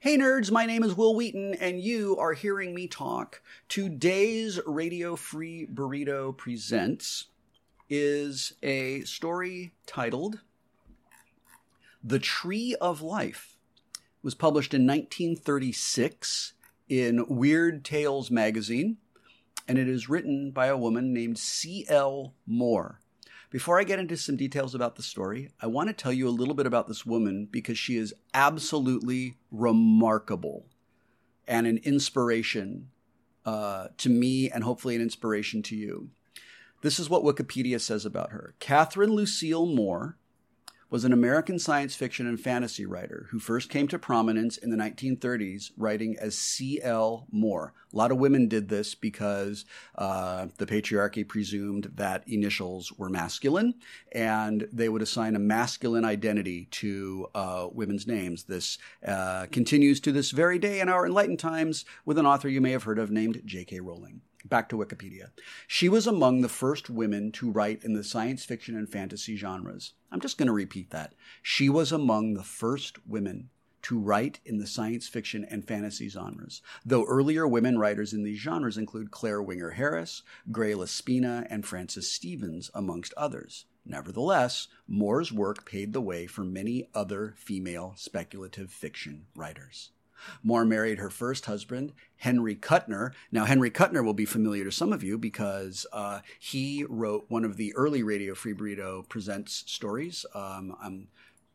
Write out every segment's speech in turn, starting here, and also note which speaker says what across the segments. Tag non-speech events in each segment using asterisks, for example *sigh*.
Speaker 1: Hey nerds, my name is Wil Wheaton, and you are hearing me talk. Today's Radio Free Burrito Presents is a story titled The Tree of Life. It was published in 1936 in Weird Tales magazine, and it is written by a woman named C.L. Moore. Before I get into some details about the story, I want to tell you a little bit about this woman because she is absolutely remarkable and an inspiration uh, to me and hopefully an inspiration to you. This is what Wikipedia says about her Catherine Lucille Moore was an American science fiction and fantasy writer who first came to prominence in the 1930s writing as C.L. Moore. A lot of women did this because uh, the patriarchy presumed that initials were masculine and they would assign a masculine identity to uh, women's names. This uh, continues to this very day in our enlightened times with an author you may have heard of named J.K. Rowling. Back to Wikipedia. She was among the first women to write in the science fiction and fantasy genres. I'm just going to repeat that. She was among the first women to write in the science fiction and fantasy genres, though earlier women writers in these genres include Claire Winger Harris, Greye La Spina, and Francis Stevens, amongst others. Nevertheless, Moore's work paved the way for many other female speculative fiction writers. Moore married her first husband, Henry Kuttner. Now, Henry Kuttner will be familiar to some of you because uh, he wrote one of the early Radio Free Burrito Presents stories. Um, I'm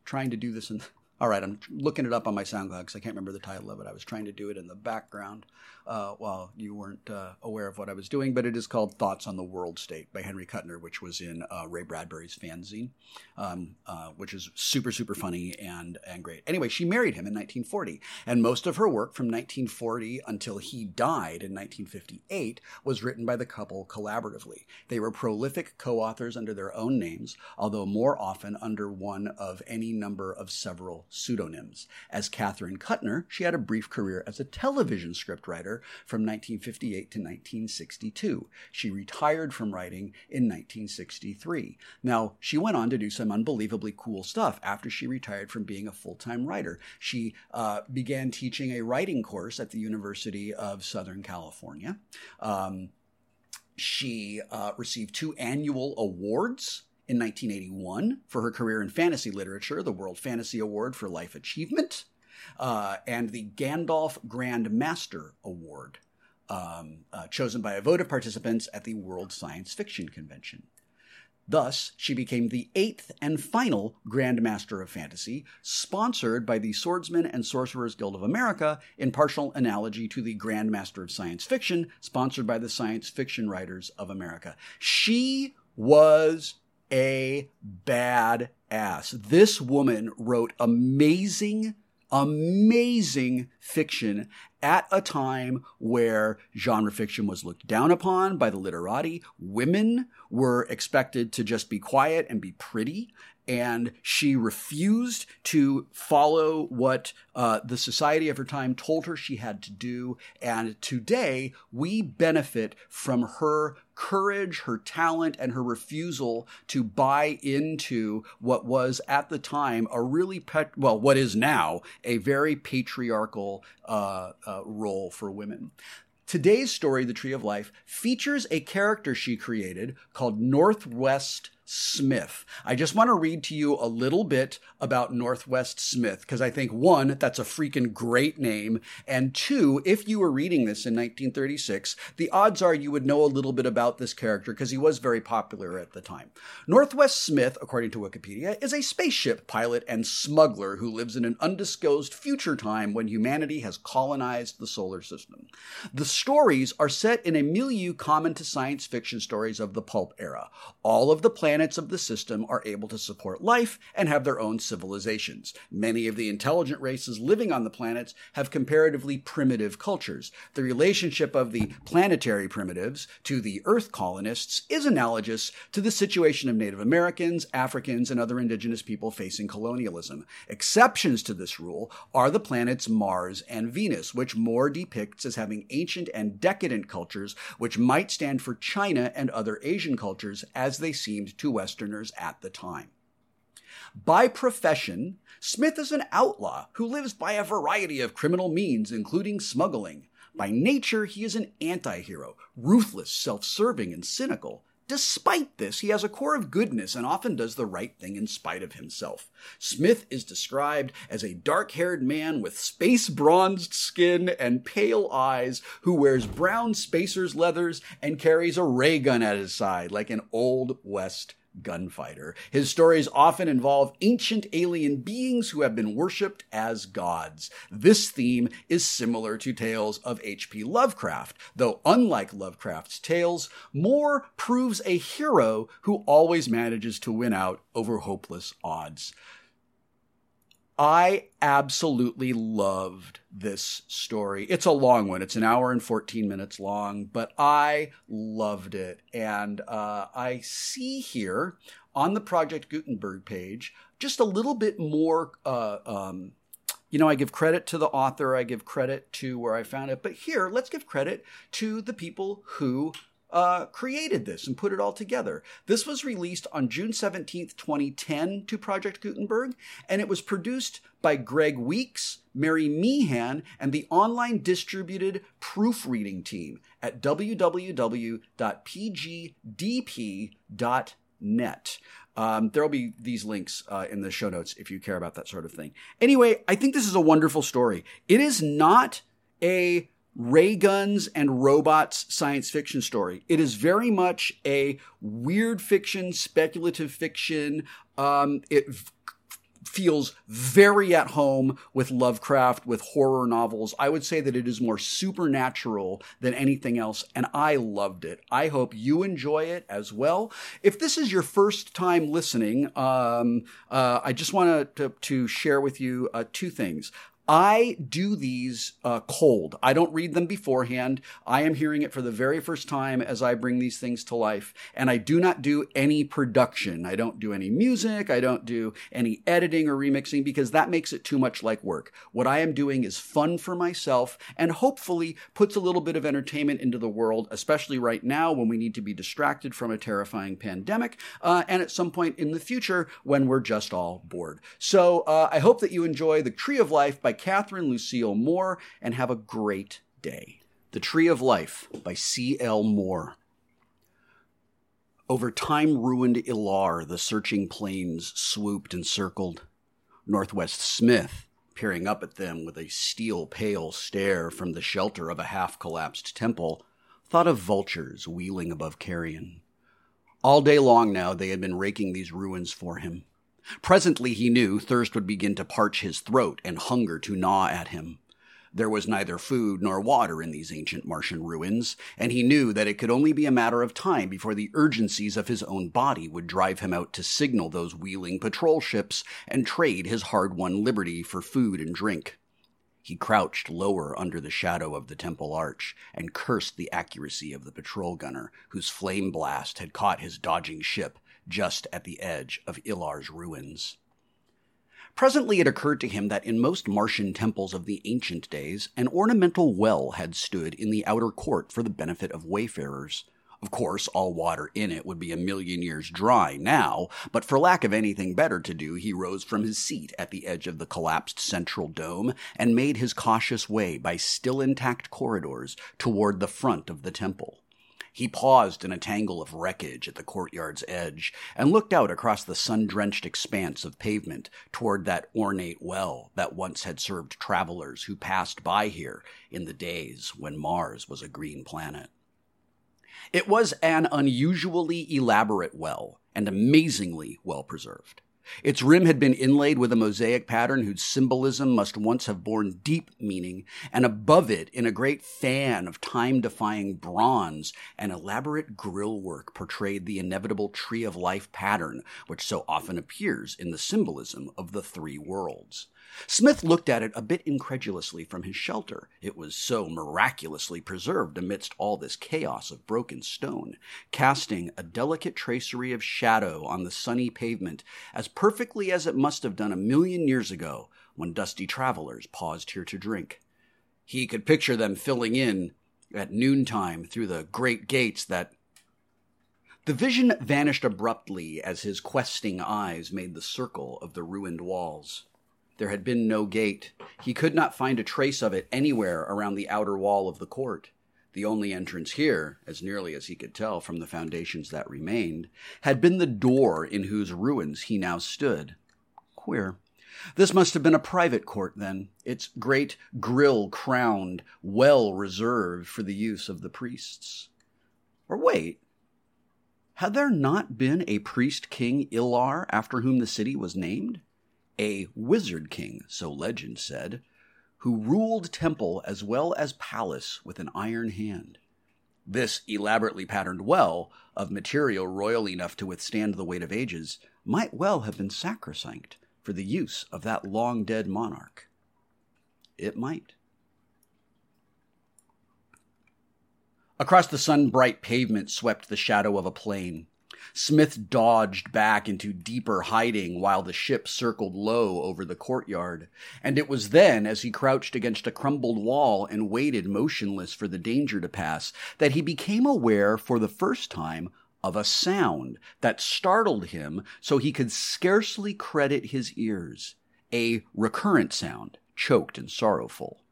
Speaker 1: trying to do this in. All right, I'm looking it up on my SoundCloud because I can't remember the title of it. I was trying to do it in the background uh, while you weren't uh, aware of what I was doing, but it is called Thoughts on the World State by Henry Kuttner, which was in uh, Ray Bradbury's fanzine, um, uh, which is super, super funny and, and great. Anyway, she married him in 1940, and most of her work from 1940 until he died in 1958 was written by the couple collaboratively. They were prolific co authors under their own names, although more often under one of any number of several pseudonyms. As Catherine Kuttner, she had a brief career as a television scriptwriter from 1958 to 1962. She retired from writing in 1963. Now, she went on to do some unbelievably cool stuff after she retired from being a full time writer. She uh, began teaching a writing course at the University of Southern California. Um, she uh, received two annual awards in 1981 for her career in fantasy literature, the World Fantasy Award for Life Achievement, uh, and the Gandalf Grand Master Award, um, uh, chosen by a vote of participants at the World Science Fiction Convention. Thus, she became the eighth and final Grand Master of Fantasy, sponsored by the Swordsmen and Sorcerers Guild of America, in partial analogy to the Grand Master of Science Fiction, sponsored by the Science Fiction Writers of America. She was a bad ass. This woman wrote amazing, amazing fiction at a time where genre fiction was looked down upon by the literati. Women were expected to just be quiet and be pretty. And she refused to follow what uh, the society of her time told her she had to do. And today, we benefit from her courage, her talent, and her refusal to buy into what was at the time a really, pet- well, what is now a very patriarchal uh, uh, role for women. Today's story, The Tree of Life, features a character she created called Northwest Smith. I just want to read to you a little bit about Northwest Smith because I think one, that's a freaking great name, and two, if you were reading this in 1936, the odds are you would know a little bit about this character because he was very popular at the time. Northwest Smith, according to Wikipedia, is a spaceship pilot and smuggler who lives in an undisclosed future time when humanity has colonized the solar system. The stories are set in a milieu common to science fiction stories of the pulp era. All of the planets of the system are able to support life and have their own civilizations. Many of the intelligent races living on the planets have comparatively primitive cultures. The relationship of the planetary primitives to the Earth colonists is analogous to the situation of Native Americans, Africans, and other indigenous people facing colonialism. Exceptions to this rule are the planets Mars and Venus, which Moore depicts as having ancient and decadent cultures, which might stand for China and other Asian cultures as they seemed to to Westerners at the time. By profession, Smith is an outlaw who lives by a variety of criminal means, including smuggling. By nature, he is an anti hero, ruthless, self serving, and cynical. Despite this, he has a core of goodness and often does the right thing in spite of himself. Smith is described as a dark haired man with space bronzed skin and pale eyes who wears brown spacer's leathers and carries a ray gun at his side like an old West gunfighter. His stories often involve ancient alien beings who have been worshipped as gods. This theme is similar to tales of H.P. Lovecraft, though unlike Lovecraft's tales, Moore proves a hero who always manages to win out over hopeless odds. I absolutely loved this story. It's a long one. It's an hour and 14 minutes long, but I loved it. And uh, I see here on the Project Gutenberg page just a little bit more. Uh, um, you know, I give credit to the author, I give credit to where I found it, but here, let's give credit to the people who uh, created this and put it all together. This was released on June 17th, 2010 to Project Gutenberg, and it was produced by Greg Weeks, Mary Meehan, and the online distributed proofreading team at www.pgdp.net. Um, there'll be these links uh, in the show notes if you care about that sort of thing. Anyway, I think this is a wonderful story. It is not a ray guns and robots science fiction story. It is very much a weird fiction, speculative fiction. Um, it v- feels very at home with Lovecraft, with horror novels. I would say that it is more supernatural than anything else, and I loved it. I hope you enjoy it as well. If this is your first time listening, um, uh, I just want to, to share with you uh, two things. I do these uh, cold. I don't read them beforehand. I am hearing it for the very first time as I bring these things to life. And I do not do any production. I don't do any music. I don't do any editing or remixing because that makes it too much like work. What I am doing is fun for myself and hopefully puts a little bit of entertainment into the world, especially right now when we need to be distracted from a terrifying pandemic uh, and at some point in the future when we're just all bored. So uh, I hope that you enjoy The Tree of Life by Catherine Lucille Moore and have a great day. The Tree of Life by C.L. Moore. Over time ruined Ilar, the searching planes swooped and circled. Northwest Smith, peering up at them with a steel pale stare from the shelter of a half collapsed temple, thought of vultures wheeling above carrion. All day long now they had been raking these ruins for him. Presently, he knew, thirst would begin to parch his throat and hunger to gnaw at him. There was neither food nor water in these ancient Martian ruins, and he knew that it could only be a matter of time before the urgencies of his own body would drive him out to signal those wheeling patrol ships and trade his hard won liberty for food and drink. He crouched lower under the shadow of the temple arch and cursed the accuracy of the patrol gunner, whose flame blast had caught his dodging ship just at the edge of Ilar's ruins. Presently it occurred to him that in most Martian temples of the ancient days, an ornamental well had stood in the outer court for the benefit of wayfarers. Of course, all water in it would be a million years dry now, but for lack of anything better to do, he rose from his seat at the edge of the collapsed central dome and made his cautious way by still intact corridors toward the front of the temple. He paused in a tangle of wreckage at the courtyard's edge and looked out across the sun drenched expanse of pavement toward that ornate well that once had served travelers who passed by here in the days when Mars was a green planet. It was an unusually elaborate well and amazingly well preserved. Its rim had been inlaid with a mosaic pattern whose symbolism must once have borne deep meaning, and above it, in a great fan of time defying bronze, an elaborate grill work portrayed the inevitable tree of life pattern which so often appears in the symbolism of the three worlds. Smith looked at it a bit incredulously from his shelter. It was so miraculously preserved amidst all this chaos of broken stone, casting a delicate tracery of shadow on the sunny pavement as perfectly as it must have done a million years ago when dusty travelers paused here to drink. He could picture them filling in at noontime through the great gates that The vision vanished abruptly as his questing eyes made the circle of the ruined walls. There had been no gate. He could not find a trace of it anywhere around the outer wall of the court. The only entrance here, as nearly as he could tell from the foundations that remained, had been the door in whose ruins he now stood. Queer. This must have been a private court, then, its great grill crowned, well reserved for the use of the priests. Or wait, had there not been a priest king Ilar after whom the city was named? A wizard king, so legend said, who ruled temple as well as palace with an iron hand. This elaborately patterned well, of material royal enough to withstand the weight of ages, might well have been sacrosanct for the use of that long dead monarch. It might. Across the sun bright pavement swept the shadow of a plane. Smith dodged back into deeper hiding while the ship circled low over the courtyard, and it was then, as he crouched against a crumbled wall and waited motionless for the danger to pass, that he became aware for the first time of a sound that startled him so he could scarcely credit his ears. A recurrent sound, choked and sorrowful.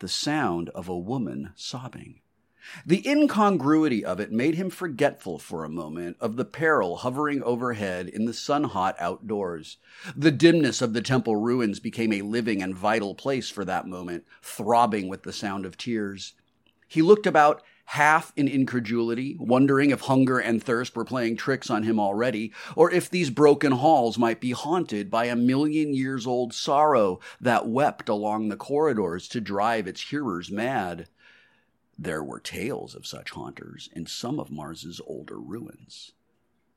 Speaker 1: The sound of a woman sobbing. The incongruity of it made him forgetful for a moment of the peril hovering overhead in the sun hot outdoors. The dimness of the temple ruins became a living and vital place for that moment, throbbing with the sound of tears. He looked about half in incredulity, wondering if hunger and thirst were playing tricks on him already, or if these broken halls might be haunted by a million years old sorrow that wept along the corridors to drive its hearers mad. There were tales of such haunters in some of Mars's older ruins.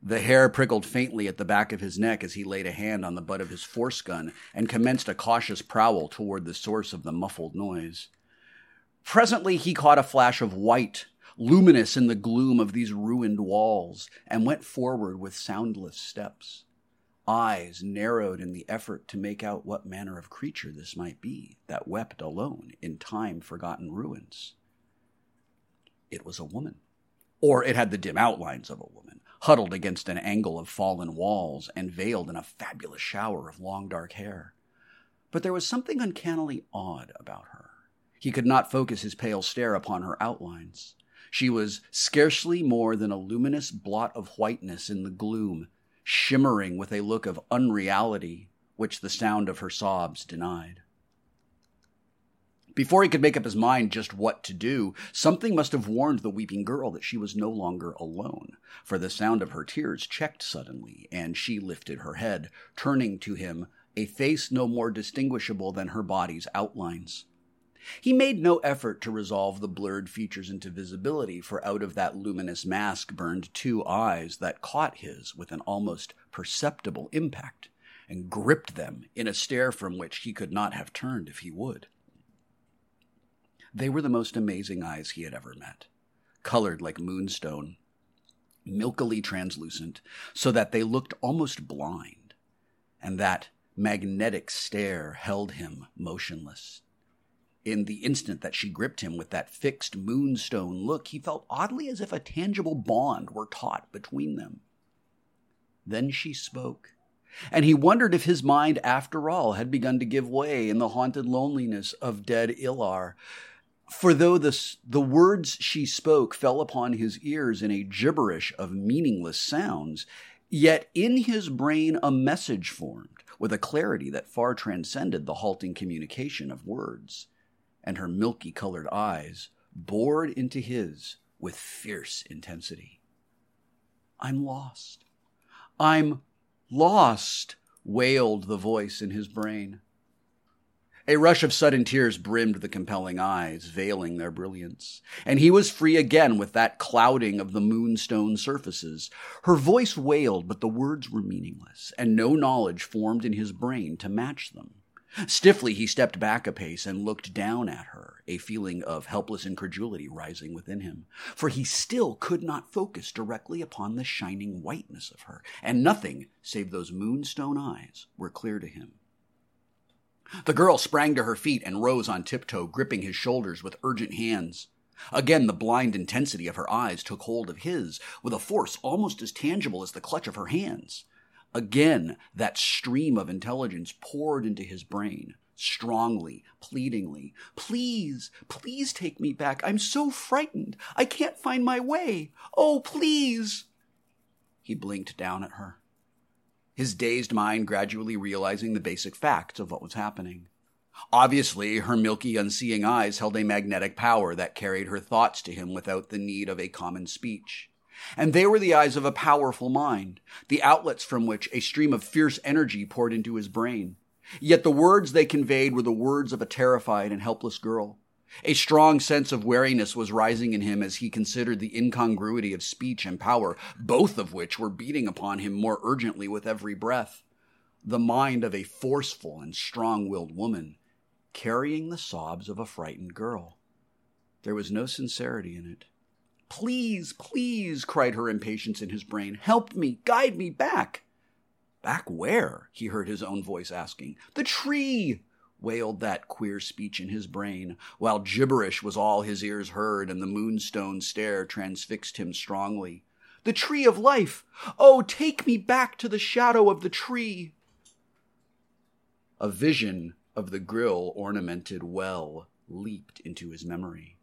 Speaker 1: The hair prickled faintly at the back of his neck as he laid a hand on the butt of his force gun and commenced a cautious prowl toward the source of the muffled noise. Presently he caught a flash of white, luminous in the gloom of these ruined walls, and went forward with soundless steps. Eyes narrowed in the effort to make out what manner of creature this might be that wept alone in time forgotten ruins. It was a woman. Or it had the dim outlines of a woman, huddled against an angle of fallen walls and veiled in a fabulous shower of long dark hair. But there was something uncannily odd about her. He could not focus his pale stare upon her outlines. She was scarcely more than a luminous blot of whiteness in the gloom, shimmering with a look of unreality which the sound of her sobs denied. Before he could make up his mind just what to do, something must have warned the weeping girl that she was no longer alone, for the sound of her tears checked suddenly, and she lifted her head, turning to him a face no more distinguishable than her body's outlines. He made no effort to resolve the blurred features into visibility, for out of that luminous mask burned two eyes that caught his with an almost perceptible impact, and gripped them in a stare from which he could not have turned if he would. They were the most amazing eyes he had ever met, colored like moonstone, milkily translucent, so that they looked almost blind, and that magnetic stare held him motionless. In the instant that she gripped him with that fixed moonstone look, he felt oddly as if a tangible bond were taut between them. Then she spoke, and he wondered if his mind, after all, had begun to give way in the haunted loneliness of dead Ilar, for though the, the words she spoke fell upon his ears in a gibberish of meaningless sounds, yet in his brain a message formed with a clarity that far transcended the halting communication of words, and her milky colored eyes bored into his with fierce intensity. I'm lost. I'm lost, wailed the voice in his brain. A rush of sudden tears brimmed the compelling eyes, veiling their brilliance. And he was free again with that clouding of the moonstone surfaces. Her voice wailed, but the words were meaningless, and no knowledge formed in his brain to match them. Stiffly, he stepped back a pace and looked down at her, a feeling of helpless incredulity rising within him. For he still could not focus directly upon the shining whiteness of her, and nothing save those moonstone eyes were clear to him. The girl sprang to her feet and rose on tiptoe, gripping his shoulders with urgent hands. Again, the blind intensity of her eyes took hold of his with a force almost as tangible as the clutch of her hands. Again, that stream of intelligence poured into his brain, strongly, pleadingly. Please, please take me back. I'm so frightened. I can't find my way. Oh, please. He blinked down at her, his dazed mind gradually realizing the basic facts of what was happening. Obviously, her milky, unseeing eyes held a magnetic power that carried her thoughts to him without the need of a common speech. And they were the eyes of a powerful mind, the outlets from which a stream of fierce energy poured into his brain. Yet the words they conveyed were the words of a terrified and helpless girl. A strong sense of wariness was rising in him as he considered the incongruity of speech and power, both of which were beating upon him more urgently with every breath. The mind of a forceful and strong willed woman, carrying the sobs of a frightened girl. There was no sincerity in it. Please, please, cried her impatience in his brain. Help me, guide me back. Back where? he heard his own voice asking. The tree! Wailed that queer speech in his brain, while gibberish was all his ears heard and the moonstone stare transfixed him strongly. The tree of life! Oh, take me back to the shadow of the tree! A vision of the grill ornamented well leaped into his memory.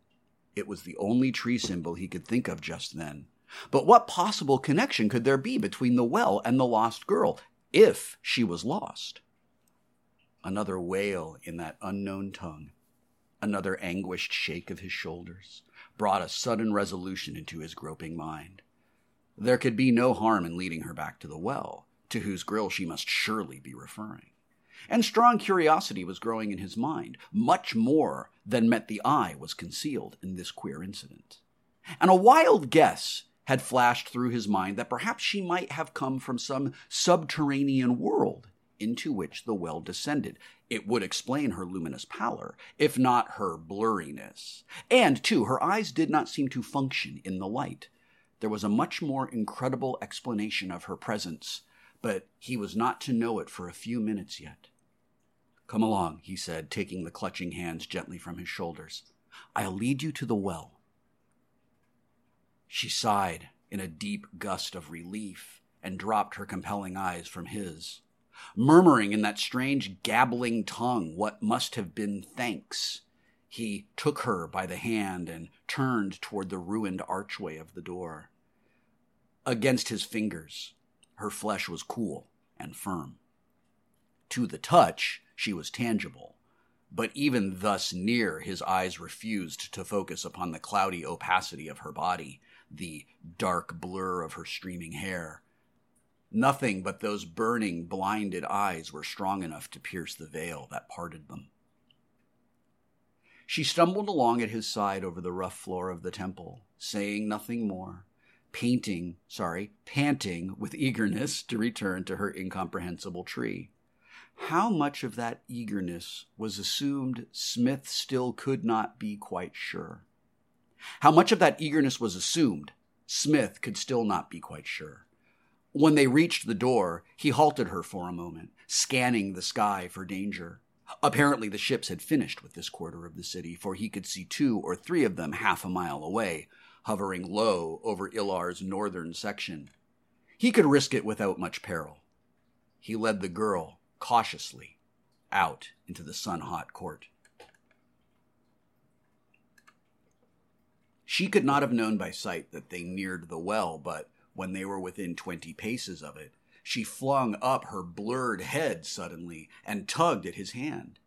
Speaker 1: It was the only tree symbol he could think of just then. But what possible connection could there be between the well and the lost girl, if she was lost? Another wail in that unknown tongue, another anguished shake of his shoulders, brought a sudden resolution into his groping mind. There could be no harm in leading her back to the well, to whose grill she must surely be referring. And strong curiosity was growing in his mind. Much more than met the eye was concealed in this queer incident. And a wild guess had flashed through his mind that perhaps she might have come from some subterranean world into which the well descended. It would explain her luminous pallor, if not her blurriness. And, too, her eyes did not seem to function in the light. There was a much more incredible explanation of her presence, but he was not to know it for a few minutes yet. Come along, he said, taking the clutching hands gently from his shoulders. I'll lead you to the well. She sighed in a deep gust of relief and dropped her compelling eyes from his, murmuring in that strange gabbling tongue what must have been thanks. He took her by the hand and turned toward the ruined archway of the door. Against his fingers, her flesh was cool and firm. To the touch, she was tangible, but even thus near, his eyes refused to focus upon the cloudy opacity of her body the dark blur of her streaming hair. Nothing but those burning, blinded eyes were strong enough to pierce the veil that parted them. She stumbled along at his side over the rough floor of the temple, saying nothing more, painting, sorry, panting with eagerness to return to her incomprehensible tree. How much of that eagerness was assumed Smith still could not be quite sure. How much of that eagerness was assumed, Smith could still not be quite sure. When they reached the door, he halted her for a moment, scanning the sky for danger. Apparently, the ships had finished with this quarter of the city, for he could see two or three of them half a mile away, hovering low over Ilar's northern section. He could risk it without much peril. He led the girl cautiously out into the sun hot court. She could not have known by sight that they neared the well, but when they were within twenty paces of it, she flung up her blurred head suddenly and tugged at his hand.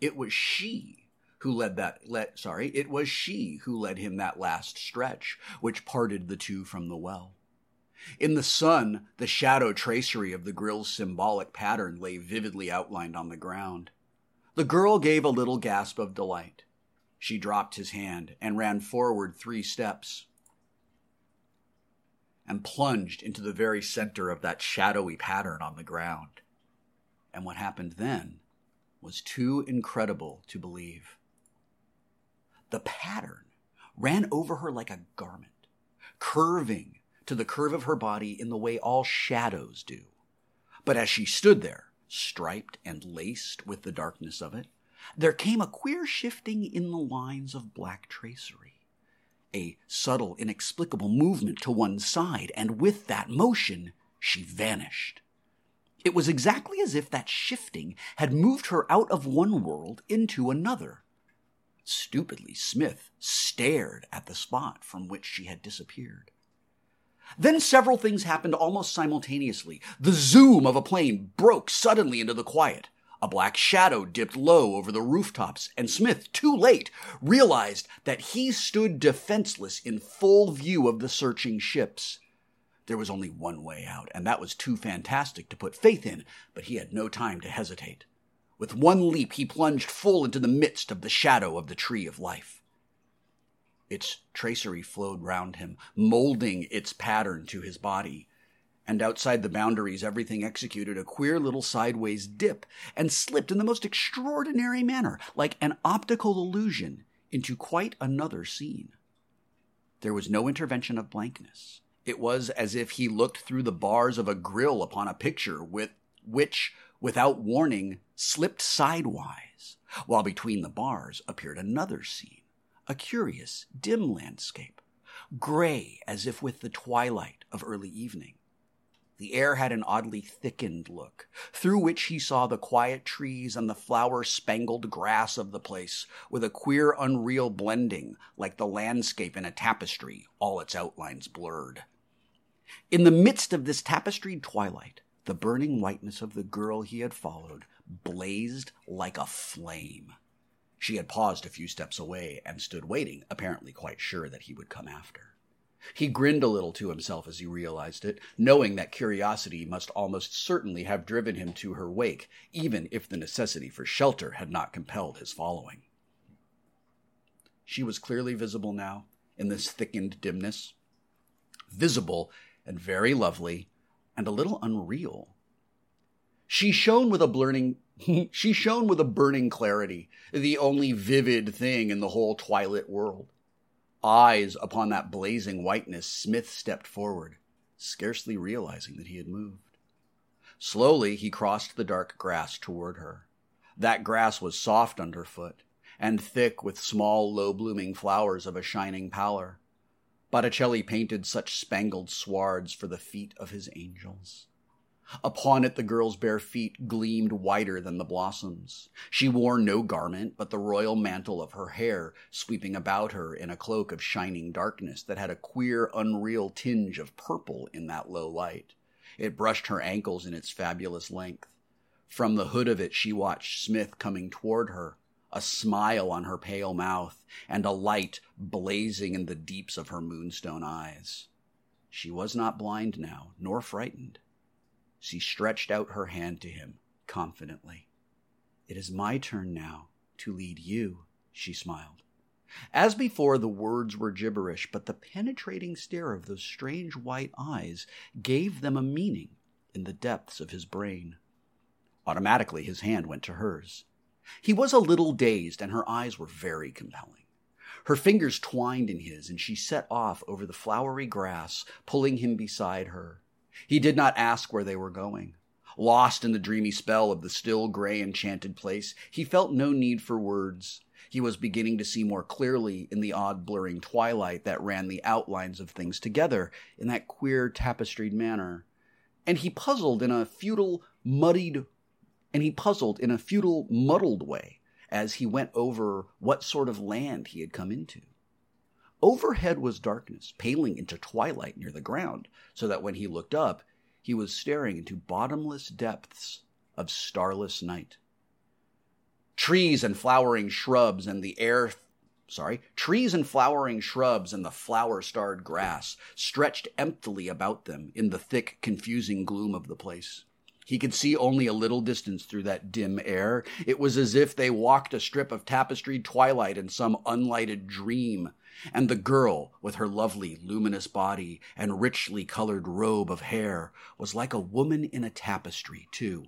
Speaker 1: It was she who led that let sorry, it was she who led him that last stretch, which parted the two from the well. In the sun, the shadow tracery of the grill's symbolic pattern lay vividly outlined on the ground. The girl gave a little gasp of delight. She dropped his hand and ran forward three steps and plunged into the very center of that shadowy pattern on the ground. And what happened then was too incredible to believe. The pattern ran over her like a garment, curving to the curve of her body in the way all shadows do. But as she stood there, striped and laced with the darkness of it, there came a queer shifting in the lines of black tracery. A subtle, inexplicable movement to one side, and with that motion, she vanished. It was exactly as if that shifting had moved her out of one world into another. Stupidly, Smith stared at the spot from which she had disappeared. Then several things happened almost simultaneously. The zoom of a plane broke suddenly into the quiet. A black shadow dipped low over the rooftops, and Smith, too late, realized that he stood defenseless in full view of the searching ships. There was only one way out, and that was too fantastic to put faith in, but he had no time to hesitate. With one leap, he plunged full into the midst of the shadow of the tree of life. Its tracery flowed round him, molding its pattern to his body. And outside the boundaries, everything executed a queer little sideways dip and slipped in the most extraordinary manner, like an optical illusion, into quite another scene. There was no intervention of blankness. It was as if he looked through the bars of a grill upon a picture with which, without warning, slipped sidewise, while between the bars appeared another scene, a curious, dim landscape, gray as if with the twilight of early evening. The air had an oddly thickened look, through which he saw the quiet trees and the flower spangled grass of the place, with a queer, unreal blending, like the landscape in a tapestry, all its outlines blurred. In the midst of this tapestried twilight, the burning whiteness of the girl he had followed blazed like a flame. She had paused a few steps away and stood waiting, apparently quite sure that he would come after. He grinned a little to himself as he realized it, knowing that curiosity must almost certainly have driven him to her wake, even if the necessity for shelter had not compelled his following. She was clearly visible now, in this thickened dimness. Visible and very lovely and a little unreal. She shone with a burning *laughs* she shone with a burning clarity, the only vivid thing in the whole twilit world. Eyes upon that blazing whiteness, Smith stepped forward, scarcely realizing that he had moved. Slowly he crossed the dark grass toward her. That grass was soft underfoot, and thick with small, low blooming flowers of a shining pallor. Botticelli painted such spangled swards for the feet of his angels. Upon it the girl's bare feet gleamed whiter than the blossoms. She wore no garment but the royal mantle of her hair sweeping about her in a cloak of shining darkness that had a queer, unreal tinge of purple in that low light. It brushed her ankles in its fabulous length. From the hood of it she watched Smith coming toward her, a smile on her pale mouth, and a light blazing in the deeps of her moonstone eyes. She was not blind now, nor frightened. She stretched out her hand to him confidently. It is my turn now to lead you, she smiled. As before, the words were gibberish, but the penetrating stare of those strange white eyes gave them a meaning in the depths of his brain. Automatically, his hand went to hers. He was a little dazed, and her eyes were very compelling. Her fingers twined in his, and she set off over the flowery grass, pulling him beside her. He did not ask where they were going. Lost in the dreamy spell of the still, gray, enchanted place, he felt no need for words. He was beginning to see more clearly in the odd, blurring twilight that ran the outlines of things together in that queer, tapestried manner. And he puzzled in a futile, muddied and he puzzled in a futile, muddled way as he went over what sort of land he had come into. Overhead was darkness, paling into twilight near the ground, so that when he looked up, he was staring into bottomless depths of starless night. Trees and flowering shrubs and the air sorry, trees and flowering shrubs and the flower starred grass stretched emptily about them in the thick, confusing gloom of the place. He could see only a little distance through that dim air. It was as if they walked a strip of tapestried twilight in some unlighted dream. And the girl, with her lovely, luminous body and richly colored robe of hair, was like a woman in a tapestry, too,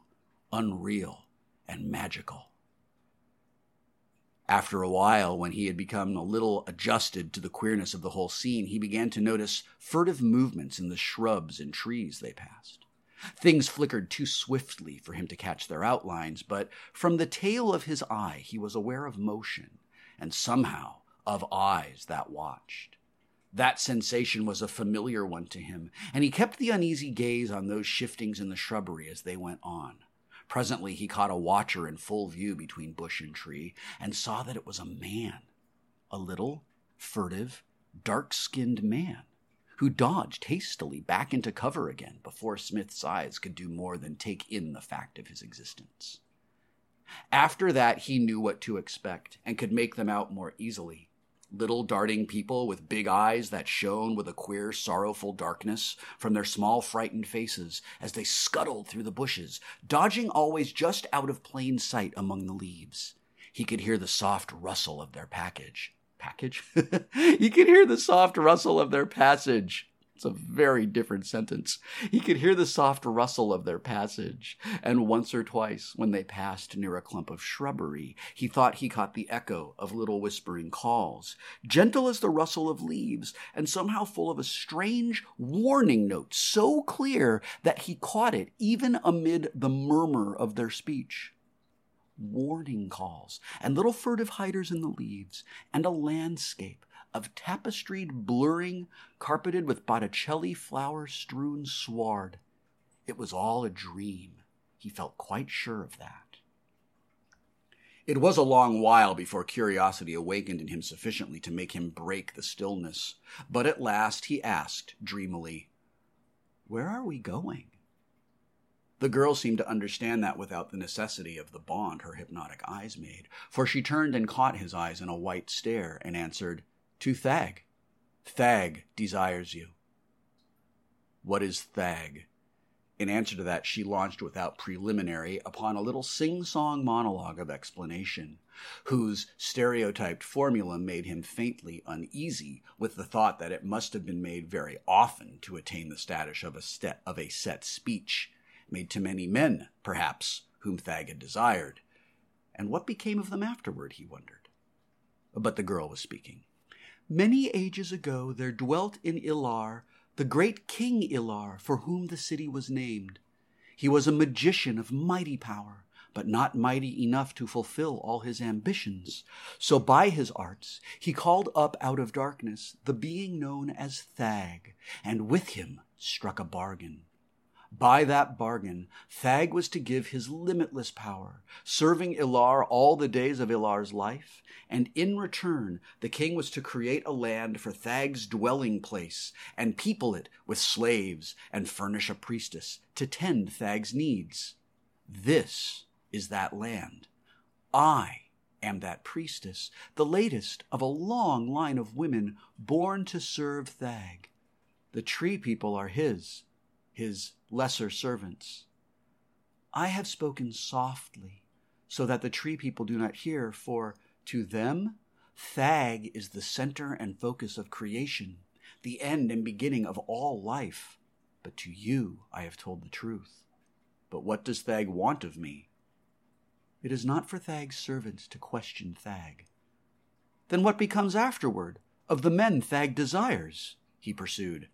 Speaker 1: unreal and magical. After a while, when he had become a little adjusted to the queerness of the whole scene, he began to notice furtive movements in the shrubs and trees they passed. Things flickered too swiftly for him to catch their outlines, but from the tail of his eye he was aware of motion, and somehow of eyes that watched. That sensation was a familiar one to him, and he kept the uneasy gaze on those shiftings in the shrubbery as they went on. Presently he caught a watcher in full view between bush and tree, and saw that it was a man, a little, furtive, dark skinned man, who dodged hastily back into cover again before Smith's eyes could do more than take in the fact of his existence. After that, he knew what to expect and could make them out more easily little darting people with big eyes that shone with a queer, sorrowful darkness from their small, frightened faces as they scuttled through the bushes, dodging always just out of plain sight among the leaves. He could hear the soft rustle of their package. Package? *laughs* he could hear the soft rustle of their passage. It's a very different sentence. He could hear the soft rustle of their passage, and once or twice, when they passed near a clump of shrubbery, he thought he caught the echo of little whispering calls, gentle as the rustle of leaves, and somehow full of a strange warning note so clear that he caught it even amid the murmur of their speech warning calls, and little furtive hiders in the leaves, and a landscape of tapestried blurring, carpeted with Botticelli flower strewn sward. It was all a dream. He felt quite sure of that. It was a long while before curiosity awakened in him sufficiently to make him break the stillness, but at last he asked dreamily, Where are we going? The girl seemed to understand that without the necessity of the bond her hypnotic eyes made, for she turned and caught his eyes in a white stare and answered, to Thag. Thag desires you. What is Thag? In answer to that, she launched without preliminary upon a little sing song monologue of explanation, whose stereotyped formula made him faintly uneasy with the thought that it must have been made very often to attain the status of a, st- of a set speech, made to many men, perhaps, whom Thag had desired. And what became of them afterward, he wondered. But the girl was speaking. Many ages ago there dwelt in Ilar the great King Ilar, for whom the city was named. He was a magician of mighty power, but not mighty enough to fulfill all his ambitions. So by his arts he called up out of darkness the being known as Thag, and with him struck a bargain. By that bargain, Thag was to give his limitless power, serving Ilar all the days of Ilar's life, and in return, the king was to create a land for Thag's dwelling place, and people it with slaves, and furnish a priestess to tend Thag's needs. This is that land. I am that priestess, the latest of a long line of women born to serve Thag. The tree people are his, his lesser servants. I have spoken softly, so that the tree people do not hear, for to them, Thag is the center and focus of creation, the end and beginning of all life. But to you I have told the truth. But what does Thag want of me? It is not for Thag's servants to question Thag. Then what becomes afterward of the men Thag desires? he pursued.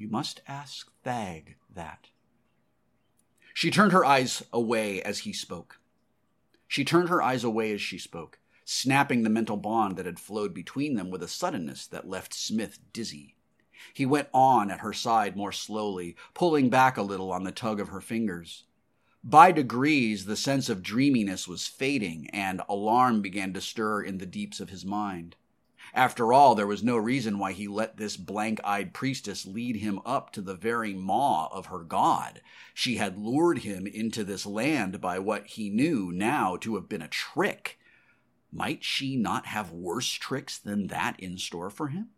Speaker 1: You must ask Thag that. She turned her eyes away as he spoke. She turned her eyes away as she spoke, snapping the mental bond that had flowed between them with a suddenness that left Smith dizzy. He went on at her side more slowly, pulling back a little on the tug of her fingers. By degrees, the sense of dreaminess was fading, and alarm began to stir in the deeps of his mind. After all, there was no reason why he let this blank eyed priestess lead him up to the very maw of her god. She had lured him into this land by what he knew now to have been a trick. Might she not have worse tricks than that in store for him?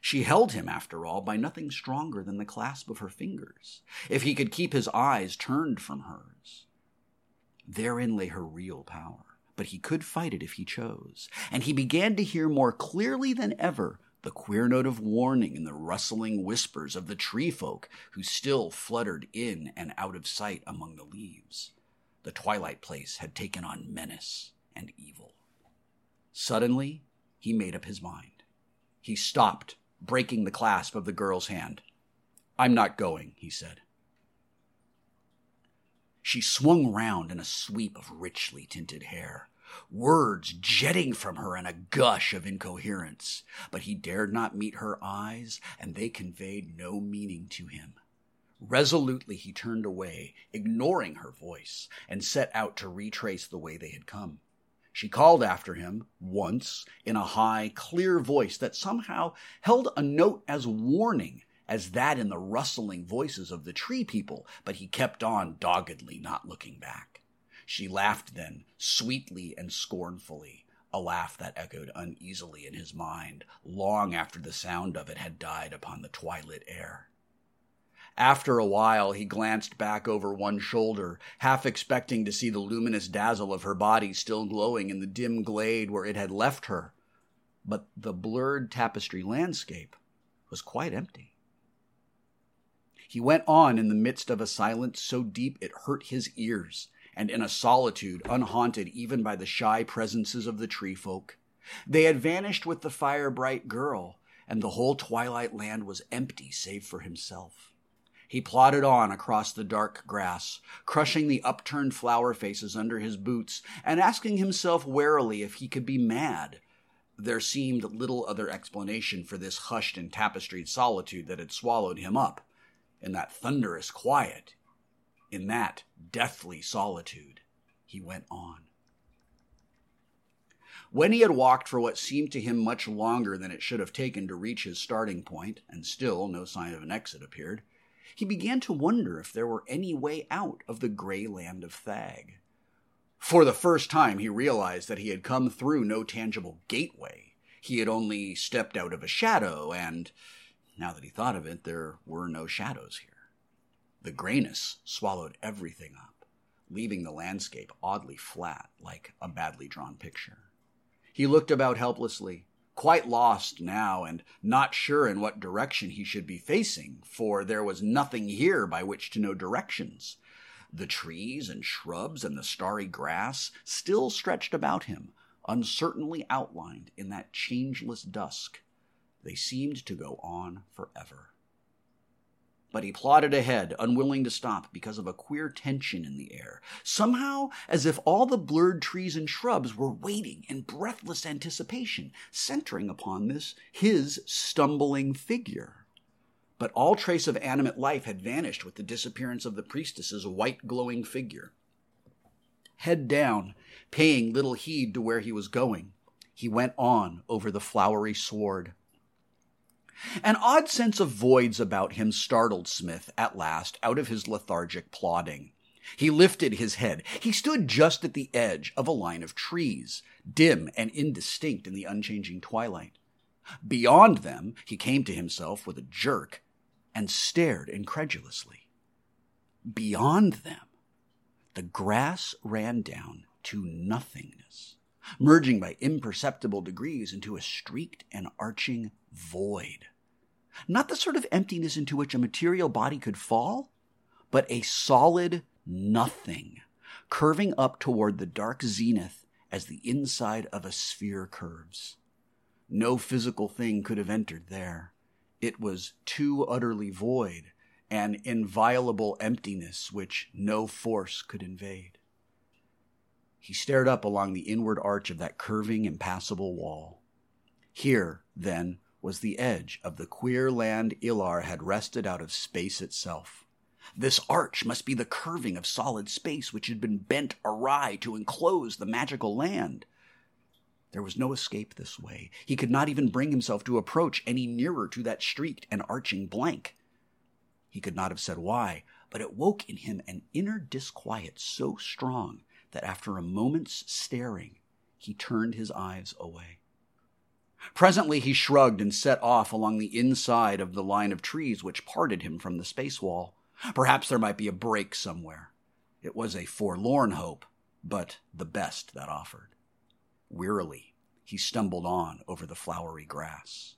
Speaker 1: She held him, after all, by nothing stronger than the clasp of her fingers, if he could keep his eyes turned from hers. Therein lay her real power but he could fight it if he chose, and he began to hear more clearly than ever the queer note of warning in the rustling whispers of the tree folk who still fluttered in and out of sight among the leaves. The twilight place had taken on menace and evil. Suddenly, he made up his mind. He stopped, breaking the clasp of the girl's hand. I'm not going, he said. She swung round in a sweep of richly tinted hair. words jetting from her in a gush of incoherence, but he dared not meet her eyes, and they conveyed no meaning to him. Resolutely he turned away, ignoring her voice, and set out to retrace the way they had come. She called after him once in a high, clear voice that somehow held a note as warning as that in the rustling voices of the tree people, but he kept on doggedly, not looking back. She laughed then, sweetly and scornfully, a laugh that echoed uneasily in his mind long after the sound of it had died upon the twilit air. After a while, he glanced back over one shoulder, half expecting to see the luminous dazzle of her body still glowing in the dim glade where it had left her. But the blurred tapestry landscape was quite empty. He went on in the midst of a silence so deep it hurt his ears, and in a solitude unhaunted even by the shy presences of the tree folk. They had vanished with the fire bright girl, and the whole twilight land was empty save for himself. He plodded on across the dark grass, crushing the upturned flower faces under his boots, and asking himself warily if he could be mad. There seemed little other explanation for this hushed and tapestried solitude that had swallowed him up. In that thunderous quiet, in that deathly solitude, he went on. When he had walked for what seemed to him much longer than it should have taken to reach his starting point, and still no sign of an exit appeared, he began to wonder if there were any way out of the gray land of Thag. For the first time, he realized that he had come through no tangible gateway. He had only stepped out of a shadow, and, now that he thought of it, there were no shadows here. The grayness swallowed everything up, leaving the landscape oddly flat, like a badly drawn picture. He looked about helplessly, quite lost now, and not sure in what direction he should be facing, for there was nothing here by which to know directions. The trees and shrubs and the starry grass still stretched about him, uncertainly outlined in that changeless dusk. They seemed to go on forever but he plodded ahead, unwilling to stop because of a queer tension in the air. Somehow, as if all the blurred trees and shrubs were waiting in breathless anticipation, centering upon this, his stumbling figure. But all trace of animate life had vanished with the disappearance of the priestess's white glowing figure. Head down, paying little heed to where he was going, he went on over the flowery sward. An odd sense of voids about him startled Smith at last out of his lethargic plodding. He lifted his head. He stood just at the edge of a line of trees, dim and indistinct in the unchanging twilight. Beyond them, he came to himself with a jerk and stared incredulously. Beyond them, the grass ran down to nothingness, merging by imperceptible degrees into a streaked and arching void. Not the sort of emptiness into which a material body could fall, but a solid nothing, curving up toward the dark zenith as the inside of a sphere curves. No physical thing could have entered there. It was too utterly void, an inviolable emptiness which no force could invade. He stared up along the inward arch of that curving, impassable wall. Here, then, was the edge of the queer land Ilar had wrested out of space itself. This arch must be the curving of solid space which had been bent awry to enclose the magical land. There was no escape this way. He could not even bring himself to approach any nearer to that streaked and arching blank. He could not have said why, but it woke in him an inner disquiet so strong that after a moment's staring, he turned his eyes away. Presently he shrugged and set off along the inside of the line of trees which parted him from the space wall. Perhaps there might be a break somewhere. It was a forlorn hope, but the best that offered. Wearily, he stumbled on over the flowery grass.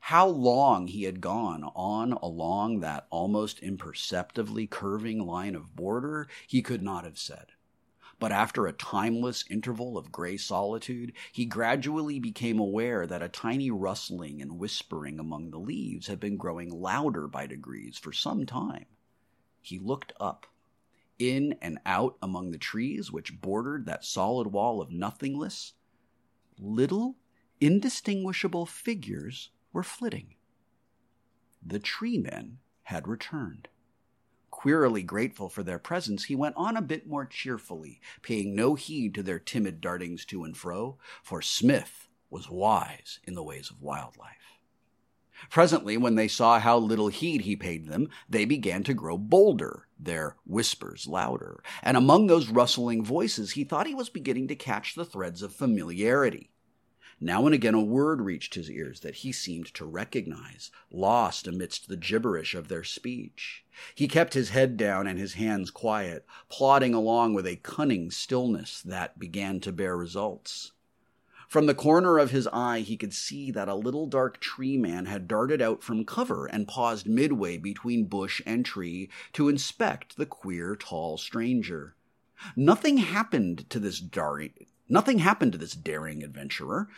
Speaker 1: How long he had gone on along that almost imperceptibly curving line of border, he could not have said but after a timeless interval of gray solitude, he gradually became aware that a tiny rustling and whispering among the leaves had been growing louder by degrees for some time. He looked up. in and out among the trees which bordered that solid wall of nothingness, little, indistinguishable figures were flitting. The tree men had returned. Queerly grateful for their presence, he went on a bit more cheerfully, paying no heed to their timid dartings to and fro, for Smith was wise in the ways of wildlife. Presently, when they saw how little heed he paid them, they began to grow bolder, their whispers louder, and among those rustling voices he thought he was beginning to catch the threads of familiarity. Now and again a word reached his ears that he seemed to recognize, lost amidst the gibberish of their speech. He kept his head down and his hands quiet, plodding along with a cunning stillness that began to bear results. From the corner of his eye, he could see that a little dark tree man had darted out from cover and paused midway between bush and tree to inspect the queer, tall stranger. Nothing happened to this daring, Nothing happened to this daring adventurer,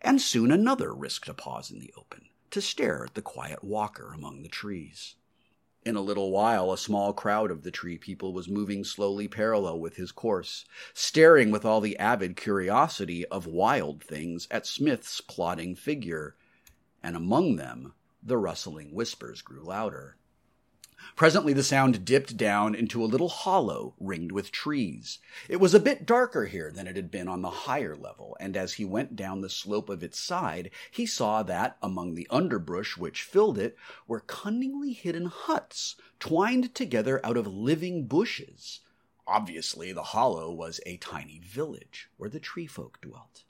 Speaker 1: and soon another risked a pause in the open to stare at the quiet walker among the trees. In a little while, a small crowd of the tree people was moving slowly parallel with his course, staring with all the avid curiosity of wild things at Smith's plodding figure, and among them the rustling whispers grew louder. Presently the sound dipped down into a little hollow ringed with trees. It was a bit darker here than it had been on the higher level, and as he went down the slope of its side, he saw that, among the underbrush which filled it, were cunningly hidden huts, twined together out of living bushes. Obviously, the hollow was a tiny village where the tree folk dwelt.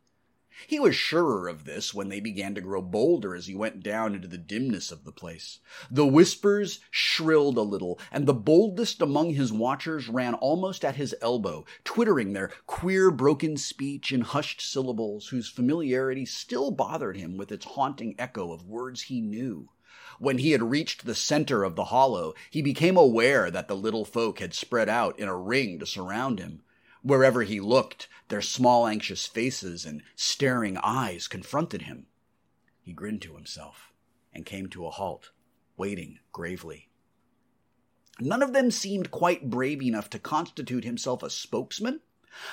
Speaker 1: He was surer of this when they began to grow bolder as he went down into the dimness of the place. The whispers shrilled a little, and the boldest among his watchers ran almost at his elbow, twittering their queer broken speech in hushed syllables whose familiarity still bothered him with its haunting echo of words he knew. When he had reached the center of the hollow, he became aware that the little folk had spread out in a ring to surround him. Wherever he looked, their small, anxious faces and staring eyes confronted him. He grinned to himself and came to a halt, waiting gravely. None of them seemed quite brave enough to constitute himself a spokesman,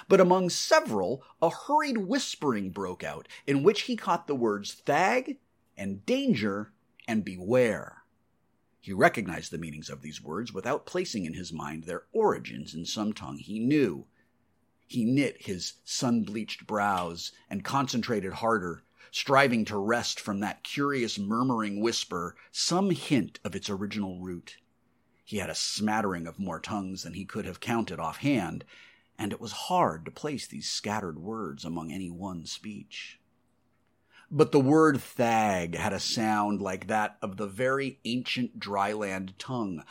Speaker 1: but among several a hurried whispering broke out in which he caught the words thag and danger and beware. He recognized the meanings of these words without placing in his mind their origins in some tongue he knew. He knit his sun bleached brows and concentrated harder, striving to wrest from that curious murmuring whisper some hint of its original root. He had a smattering of more tongues than he could have counted offhand, and it was hard to place these scattered words among any one speech. But the word thag had a sound like that of the very ancient dryland tongue,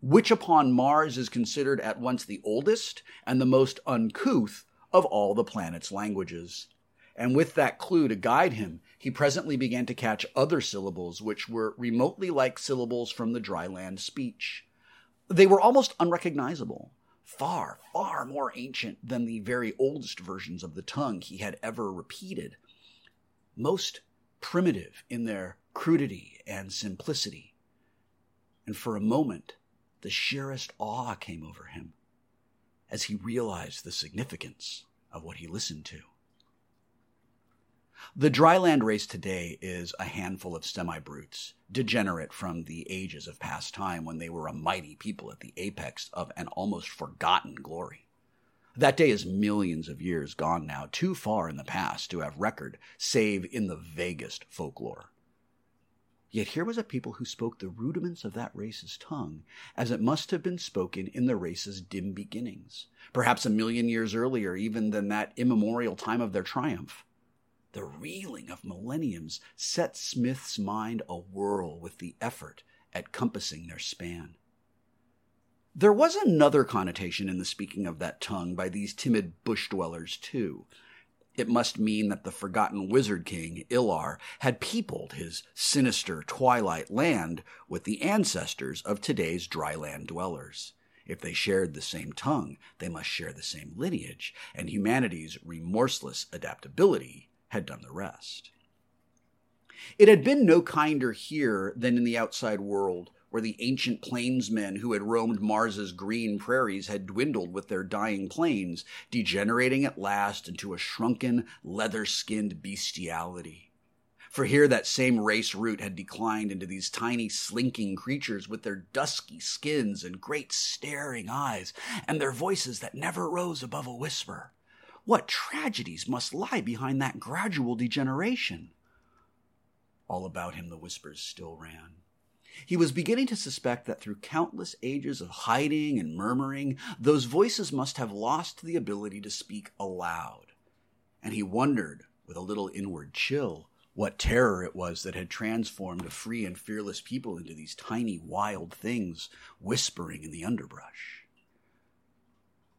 Speaker 1: which upon Mars is considered at once the oldest and the most uncouth of all the planet's languages. And with that clue to guide him, he presently began to catch other syllables which were remotely like syllables from the dryland speech. They were almost unrecognizable, far, far more ancient than the very oldest versions of the tongue he had ever repeated, most primitive in their crudity and simplicity. And for a moment, the sheerest awe came over him as he realized the significance of what he listened to. The dryland race today is a handful of semi brutes, degenerate from the ages of past time when they were a mighty people at the apex of an almost forgotten glory. That day is millions of years gone now, too far in the past to have record, save in the vaguest folklore. Yet here was a people who spoke the rudiments of that race's tongue, as it must have been spoken in the race's dim beginnings, perhaps a million years earlier even than that immemorial time of their triumph. The reeling of millenniums set Smith's mind awhirl with the effort at compassing their span. There was another connotation in the speaking of that tongue by these timid bush dwellers, too. It must mean that the forgotten wizard king, Ilar, had peopled his sinister twilight land with the ancestors of today's dryland dwellers. If they shared the same tongue, they must share the same lineage, and humanity's remorseless adaptability had done the rest. It had been no kinder here than in the outside world, where the ancient plainsmen who had roamed Mars's green prairies had dwindled with their dying plains, degenerating at last into a shrunken, leather skinned bestiality. For here that same race root had declined into these tiny, slinking creatures with their dusky skins and great staring eyes, and their voices that never rose above a whisper. What tragedies must lie behind that gradual degeneration? All about him the whispers still ran. He was beginning to suspect that through countless ages of hiding and murmuring, those voices must have lost the ability to speak aloud. And he wondered, with a little inward chill, what terror it was that had transformed a free and fearless people into these tiny, wild things whispering in the underbrush.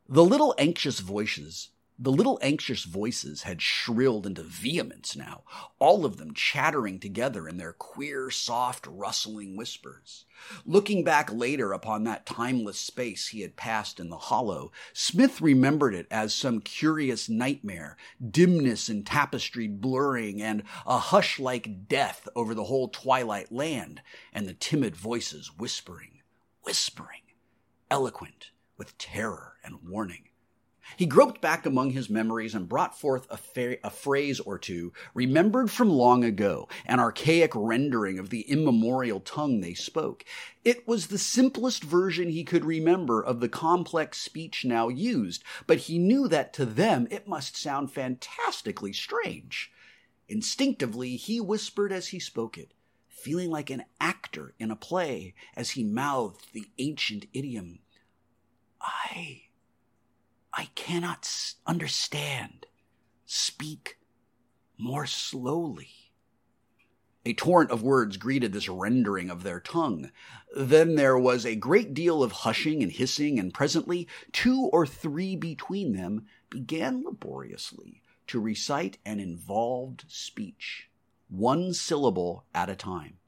Speaker 1: The little anxious voices the little anxious voices had shrilled into vehemence now, all of them chattering together in their queer, soft, rustling whispers. Looking back later upon that timeless space he had passed in the hollow, Smith remembered it as some curious nightmare, dimness and tapestry blurring, and a hush like death over the whole twilight land, and the timid voices whispering, whispering, eloquent with terror and warning. He groped back among his memories and brought forth a, fa- a, phrase or two remembered from long ago, an archaic rendering of the immemorial tongue they spoke. It was the simplest version he could remember of the complex speech now used, but he knew that to them it must sound fantastically strange. Instinctively, he whispered as he spoke it, feeling like an actor in a play as he mouthed the ancient idiom. I I cannot understand. Speak more slowly. A torrent of words greeted this rendering of their tongue. Then there was a great deal of hushing and hissing, and presently two or three between them began laboriously to recite an involved speech, one syllable at a time.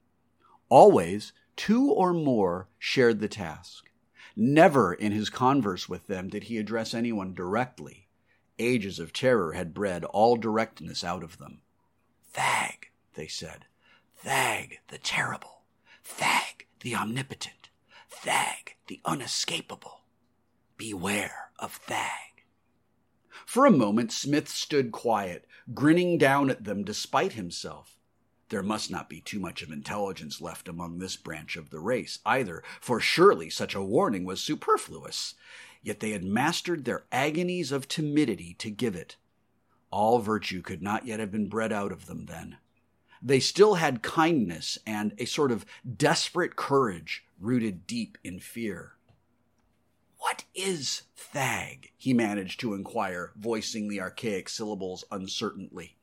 Speaker 1: Always two or more shared the task. Never in his converse with them did he address anyone directly. Ages of terror had bred all directness out of them. Thag, they said. Thag the terrible. Thag the omnipotent. Thag the unescapable. Beware of Thag. For a moment, Smith stood quiet, grinning down at them despite himself. There must not be too much of intelligence left among this branch of the race, either, for surely such a warning was superfluous. Yet they had mastered their agonies of timidity to give it. All virtue could not yet have been bred out of them then. They still had kindness and a sort of desperate courage rooted deep in fear. What is thag? he managed to inquire, voicing the archaic syllables uncertainly.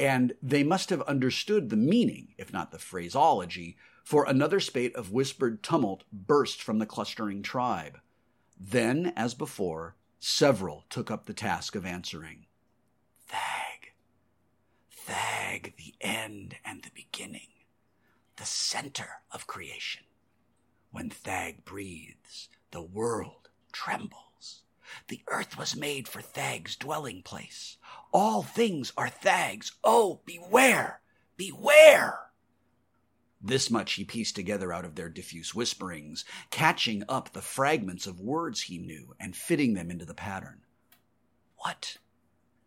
Speaker 1: And they must have understood the meaning, if not the phraseology, for another spate of whispered tumult burst from the clustering tribe. Then, as before, several took up the task of answering. Thag. Thag, the end and the beginning, the center of creation. When Thag breathes, the world trembles. The earth was made for Thag's dwelling place. All things are Thag's. Oh, beware! Beware! This much he pieced together out of their diffuse whisperings, catching up the fragments of words he knew and fitting them into the pattern. What?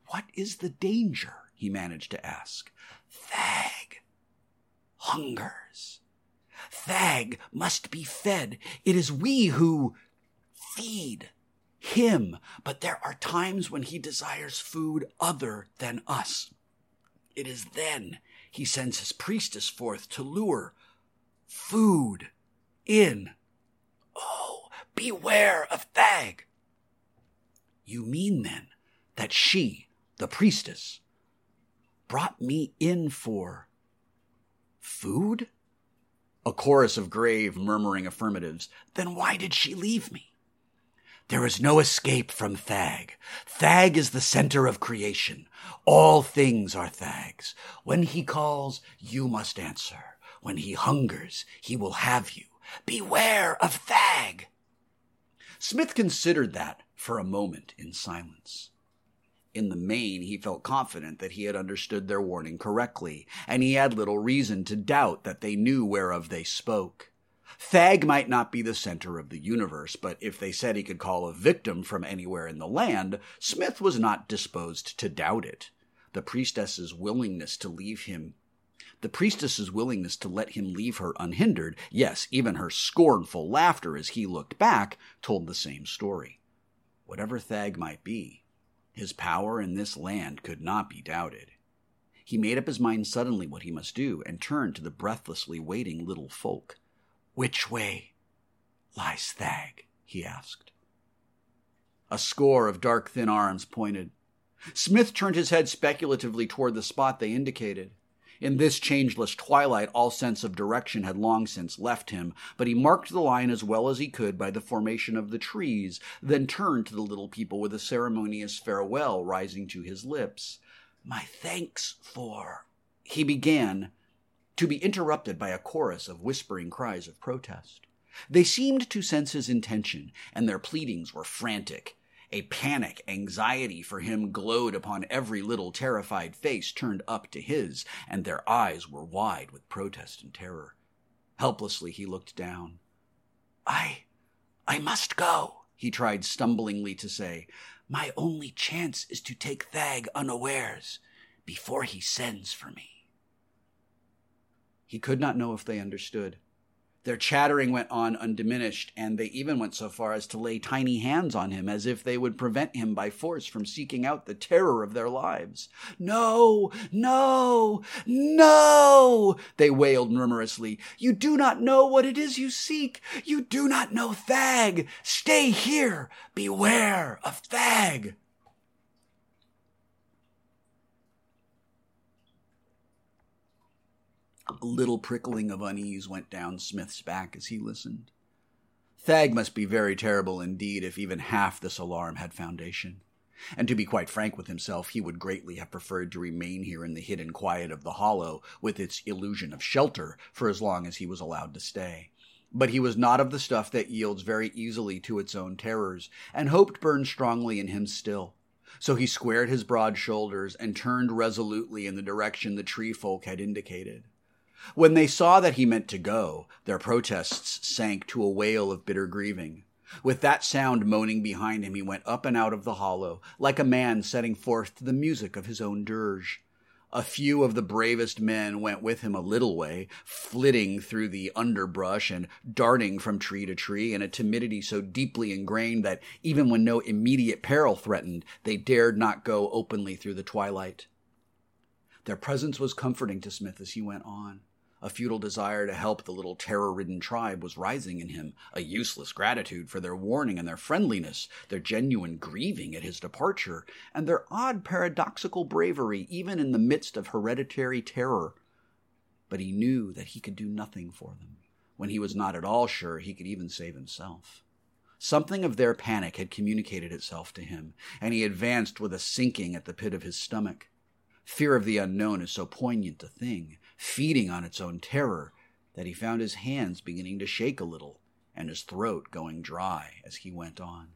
Speaker 1: What is the danger? he managed to ask. Thag hungers. Thag must be fed. It is we who feed him, but there are times when he desires food other than us. It is then he sends his priestess forth to lure food in. Oh, beware of Thag. You mean then that she, the priestess, brought me in for food? A chorus of grave, murmuring affirmatives. Then why did she leave me? There is no escape from Thag. Thag is the center of creation. All things are Thag's. When he calls, you must answer. When he hungers, he will have you. Beware of Thag. Smith considered that for a moment in silence. In the main, he felt confident that he had understood their warning correctly, and he had little reason to doubt that they knew whereof they spoke. Thag might not be the center of the universe, but if they said he could call a victim from anywhere in the land, Smith was not disposed to doubt it. The priestess's willingness to leave him the priestess's willingness to let him leave her unhindered, yes, even her scornful laughter as he looked back, told the same story. Whatever Thag might be, his power in this land could not be doubted. He made up his mind suddenly what he must do and turned to the breathlessly waiting little folk. Which way lies Thag? he asked. A score of dark, thin arms pointed. Smith turned his head speculatively toward the spot they indicated. In this changeless twilight, all sense of direction had long since left him, but he marked the line as well as he could by the formation of the trees, then turned to the little people with a ceremonious farewell rising to his lips. My thanks for. He began, to be interrupted by a chorus of whispering cries of protest. They seemed to sense his intention, and their pleadings were frantic. A panic anxiety for him glowed upon every little terrified face turned up to his, and their eyes were wide with protest and terror. Helplessly he looked down. I. I must go, he tried stumblingly to say. My only chance is to take Thag unawares before he sends for me. He could not know if they understood. Their chattering went on undiminished, and they even went so far as to lay tiny hands on him as if they would prevent him by force from seeking out the terror of their lives. No, no, no, they wailed murmurously. You do not know what it is you seek. You do not know Thag. Stay here. Beware of Thag. A little prickling of unease went down Smith's back as he listened. Thag must be very terrible indeed if even half this alarm had foundation. And to be quite frank with himself, he would greatly have preferred to remain here in the hidden quiet of the hollow, with its illusion of shelter, for as long as he was allowed to stay. But he was not of the stuff that yields very easily to its own terrors, and hope burned strongly in him still. So he squared his broad shoulders and turned resolutely in the direction the tree folk had indicated. When they saw that he meant to go, their protests sank to a wail of bitter grieving. With that sound moaning behind him, he went up and out of the hollow, like a man setting forth to the music of his own dirge. A few of the bravest men went with him a little way, flitting through the underbrush and darting from tree to tree in a timidity so deeply ingrained that even when no immediate peril threatened, they dared not go openly through the twilight. Their presence was comforting to Smith as he went on. A futile desire to help the little terror ridden tribe was rising in him, a useless gratitude for their warning and their friendliness, their genuine grieving at his departure, and their odd paradoxical bravery even in the midst of hereditary terror. But he knew that he could do nothing for them, when he was not at all sure he could even save himself. Something of their panic had communicated itself to him, and he advanced with a sinking at the pit of his stomach. Fear of the unknown is so poignant a thing, feeding on its own terror, that he found his hands beginning to shake a little and his throat going dry as he went on.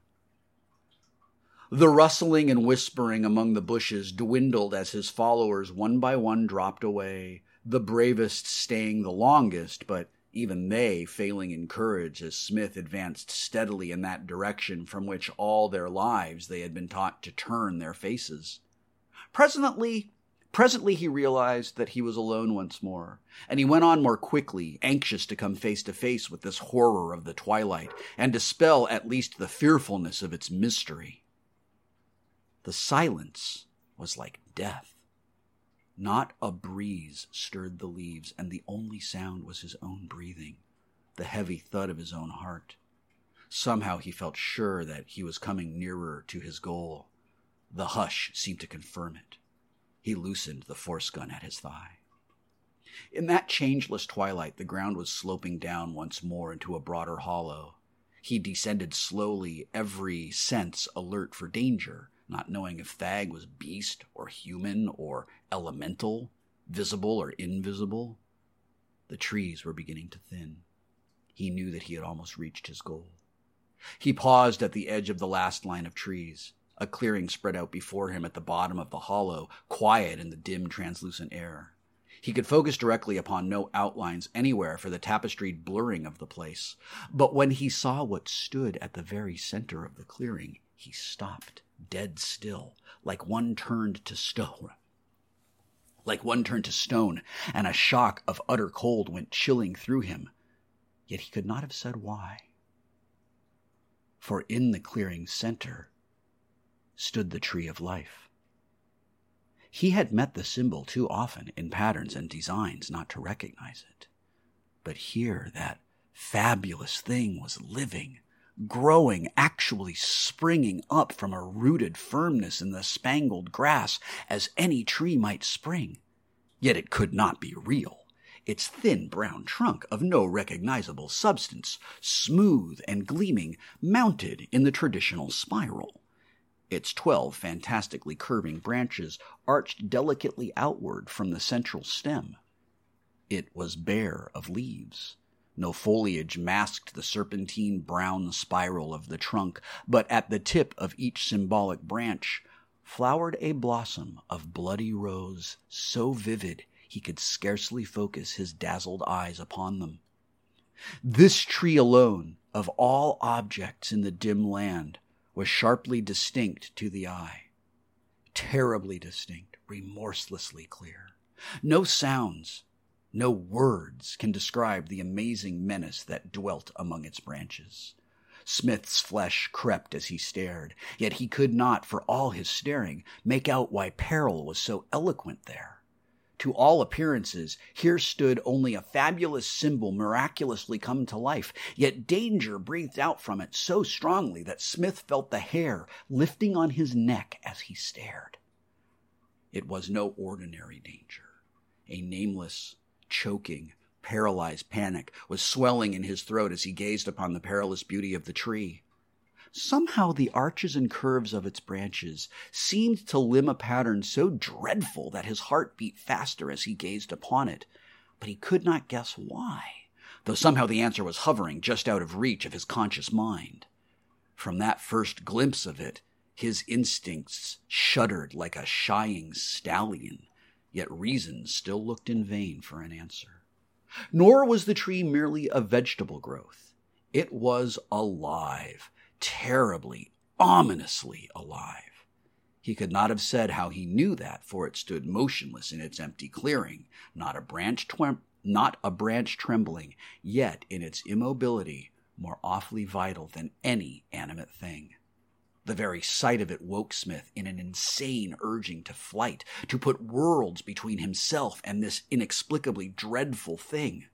Speaker 1: The rustling and whispering among the bushes dwindled as his followers one by one dropped away, the bravest staying the longest, but even they failing in courage as Smith advanced steadily in that direction from which all their lives they had been taught to turn their faces. Presently, Presently he realized that he was alone once more, and he went on more quickly, anxious to come face to face with this horror of the twilight, and dispel at least the fearfulness of its mystery. The silence was like death. Not a breeze stirred the leaves, and the only sound was his own breathing, the heavy thud of his own heart. Somehow he felt sure that he was coming nearer to his goal. The hush seemed to confirm it. He loosened the force gun at his thigh. In that changeless twilight, the ground was sloping down once more into a broader hollow. He descended slowly, every sense alert for danger, not knowing if Thag was beast or human or elemental, visible or invisible. The trees were beginning to thin. He knew that he had almost reached his goal. He paused at the edge of the last line of trees. A clearing spread out before him at the bottom of the hollow, quiet in the dim, translucent air. He could focus directly upon no outlines anywhere for the tapestried blurring of the place. But when he saw what stood at the very center of the clearing, he stopped, dead still, like one turned to stone. Like one turned to stone, and a shock of utter cold went chilling through him. Yet he could not have said why. For in the clearing's center stood the tree of life. He had met the symbol too often in patterns and designs not to recognize it. But here that fabulous thing was living, growing, actually springing up from a rooted firmness in the spangled grass as any tree might spring. Yet it could not be real. Its thin brown trunk of no recognizable substance, smooth and gleaming, mounted in the traditional spiral. Its twelve fantastically curving branches arched delicately outward from the central stem. It was bare of leaves. No foliage masked the serpentine brown spiral of the trunk, but at the tip of each symbolic branch flowered a blossom of bloody rose so vivid he could scarcely focus his dazzled eyes upon them. This tree alone, of all objects in the dim land, was sharply distinct to the eye. Terribly distinct, remorselessly clear. No sounds, no words can describe the amazing menace that dwelt among its branches. Smith's flesh crept as he stared, yet he could not, for all his staring, make out why peril was so eloquent there. To all appearances, here stood only a fabulous symbol miraculously come to life, yet danger breathed out from it so strongly that Smith felt the hair lifting on his neck as he stared. It was no ordinary danger. A nameless, choking, paralyzed panic was swelling in his throat as he gazed upon the perilous beauty of the tree. Somehow the arches and curves of its branches seemed to limn a pattern so dreadful that his heart beat faster as he gazed upon it, but he could not guess why, though somehow the answer was hovering just out of reach of his conscious mind. From that first glimpse of it, his instincts shuddered like a shying stallion, yet reason still looked in vain for an answer. Nor was the tree merely a vegetable growth. It was alive, terribly, ominously alive. He could not have said how he knew that, for it stood motionless in its empty clearing, not a branch twem- not a branch trembling, yet in its immobility more awfully vital than any animate thing. The very sight of it woke Smith in an insane urging to flight, to put worlds between himself and this inexplicably dreadful thing.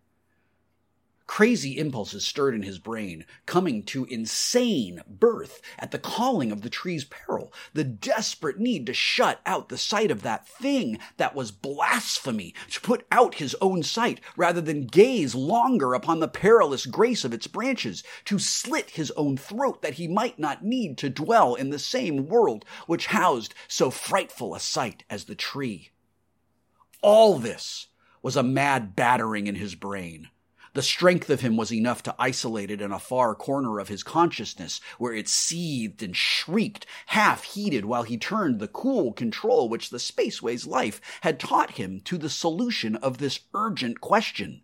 Speaker 1: Crazy impulses stirred in his brain, coming to insane birth at the calling of the tree's peril, the desperate need to shut out the sight of that thing that was blasphemy, to put out his own sight rather than gaze longer upon the perilous grace of its branches, to slit his own throat that he might not need to dwell in the same world which housed so frightful a sight as the tree. All this was a mad battering in his brain the strength of him was enough to isolate it in a far corner of his consciousness, where it seethed and shrieked, half heated, while he turned the cool control which the spaceway's life had taught him to the solution of this urgent question.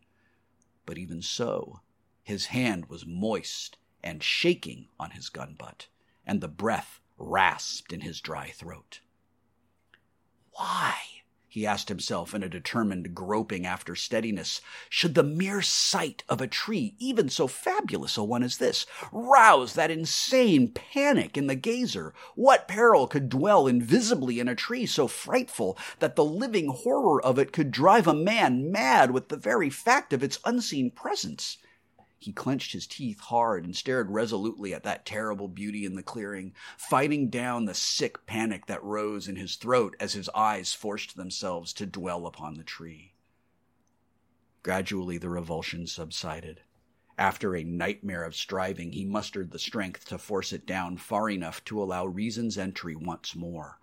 Speaker 1: But even so, his hand was moist and shaking on his gun butt, and the breath rasped in his dry throat. Why? He asked himself in a determined groping after steadiness, should the mere sight of a tree, even so fabulous a one as this, rouse that insane panic in the gazer? What peril could dwell invisibly in a tree so frightful that the living horror of it could drive a man mad with the very fact of its unseen presence? He clenched his teeth hard and stared resolutely at that terrible beauty in the clearing, fighting down the sick panic that rose in his throat as his eyes forced themselves to dwell upon the tree. Gradually the revulsion subsided. After a nightmare of striving, he mustered the strength to force it down far enough to allow reason's entry once more.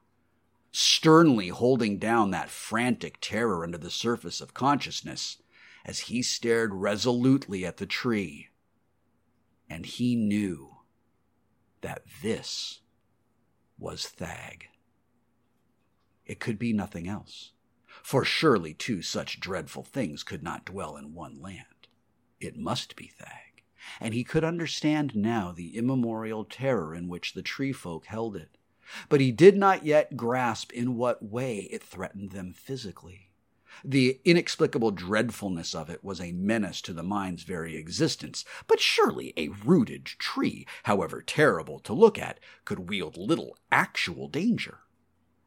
Speaker 1: Sternly holding down that frantic terror under the surface of consciousness, as he stared resolutely at the tree. And he knew that this was Thag. It could be nothing else. For surely two such dreadful things could not dwell in one land. It must be Thag, and he could understand now the immemorial terror in which the tree folk held it. But he did not yet grasp in what way it threatened them physically. The inexplicable dreadfulness of it was a menace to the mind's very existence, but surely a rooted tree, however terrible to look at, could wield little actual danger.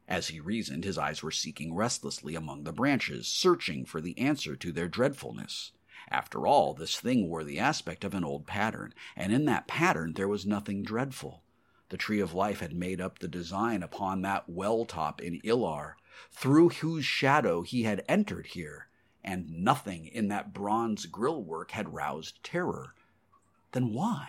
Speaker 1: As he reasoned, his eyes were seeking restlessly among the branches, searching for the answer to their dreadfulness. After all, this thing wore the aspect of an old pattern, and in that pattern there was nothing dreadful. The tree of life had made up the design upon that well top in Ilar, through whose shadow he had entered here, and nothing in that bronze grill work had roused terror. Then why?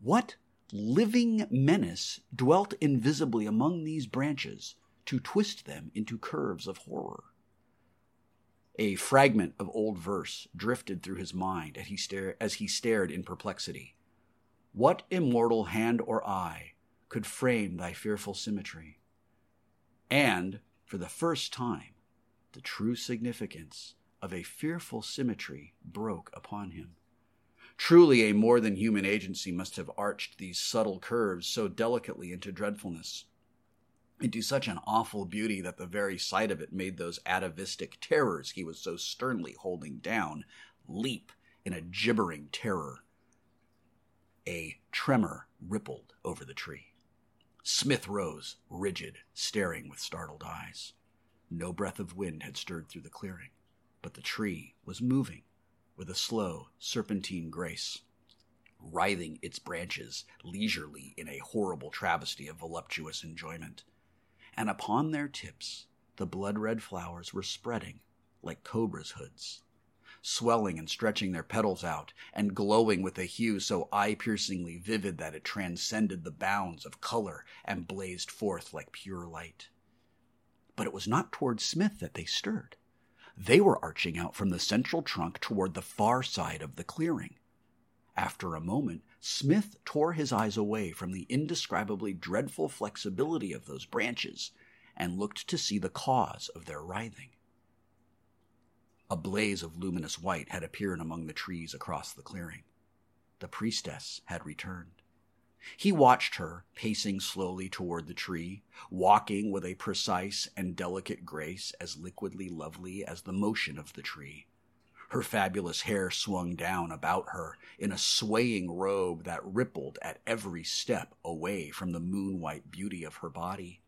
Speaker 1: What living menace dwelt invisibly among these branches to twist them into curves of horror? A fragment of old verse drifted through his mind as he, stare, as he stared in perplexity. What immortal hand or eye could frame thy fearful symmetry? And for the first time, the true significance of a fearful symmetry broke upon him. Truly, a more than human agency must have arched these subtle curves so delicately into dreadfulness, into such an awful beauty that the very sight of it made those atavistic terrors he was so sternly holding down leap in a gibbering terror. A tremor rippled over the tree. Smith rose, rigid, staring with startled eyes. No breath of wind had stirred through the clearing, but the tree was moving with a slow, serpentine grace, writhing its branches leisurely in a horrible travesty of voluptuous enjoyment. And upon their tips, the blood red flowers were spreading like cobras' hoods swelling and stretching their petals out, and glowing with a hue so eye piercingly vivid that it transcended the bounds of color and blazed forth like pure light. But it was not toward Smith that they stirred. They were arching out from the central trunk toward the far side of the clearing. After a moment, Smith tore his eyes away from the indescribably dreadful flexibility of those branches and looked to see the cause of their writhing. A blaze of luminous white had appeared among the trees across the clearing. The priestess had returned. He watched her pacing slowly toward the tree, walking with a precise and delicate grace as liquidly lovely as the motion of the tree. Her fabulous hair swung down about her in a swaying robe that rippled at every step away from the moon white beauty of her body.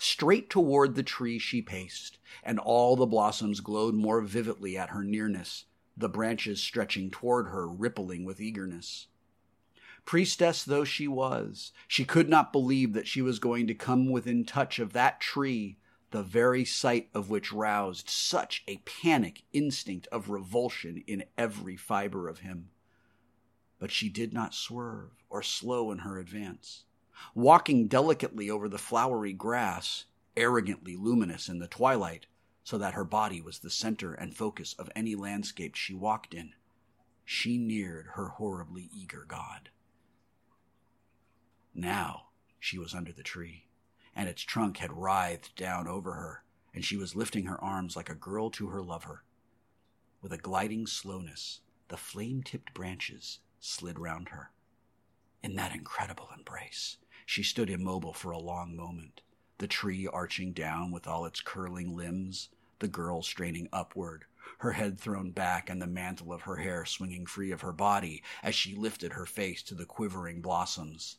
Speaker 1: Straight toward the tree she paced, and all the blossoms glowed more vividly at her nearness, the branches stretching toward her, rippling with eagerness. Priestess though she was, she could not believe that she was going to come within touch of that tree, the very sight of which roused such a panic instinct of revulsion in every fiber of him. But she did not swerve or slow in her advance walking delicately over the flowery grass, arrogantly luminous in the twilight, so that her body was the center and focus of any landscape she walked in. She neared her horribly eager god. Now she was under the tree, and its trunk had writhed down over her, and she was lifting her arms like a girl to her lover. With a gliding slowness, the flame tipped branches slid round her. In that incredible embrace, she stood immobile for a long moment, the tree arching down with all its curling limbs, the girl straining upward, her head thrown back and the mantle of her hair swinging free of her body as she lifted her face to the quivering blossoms.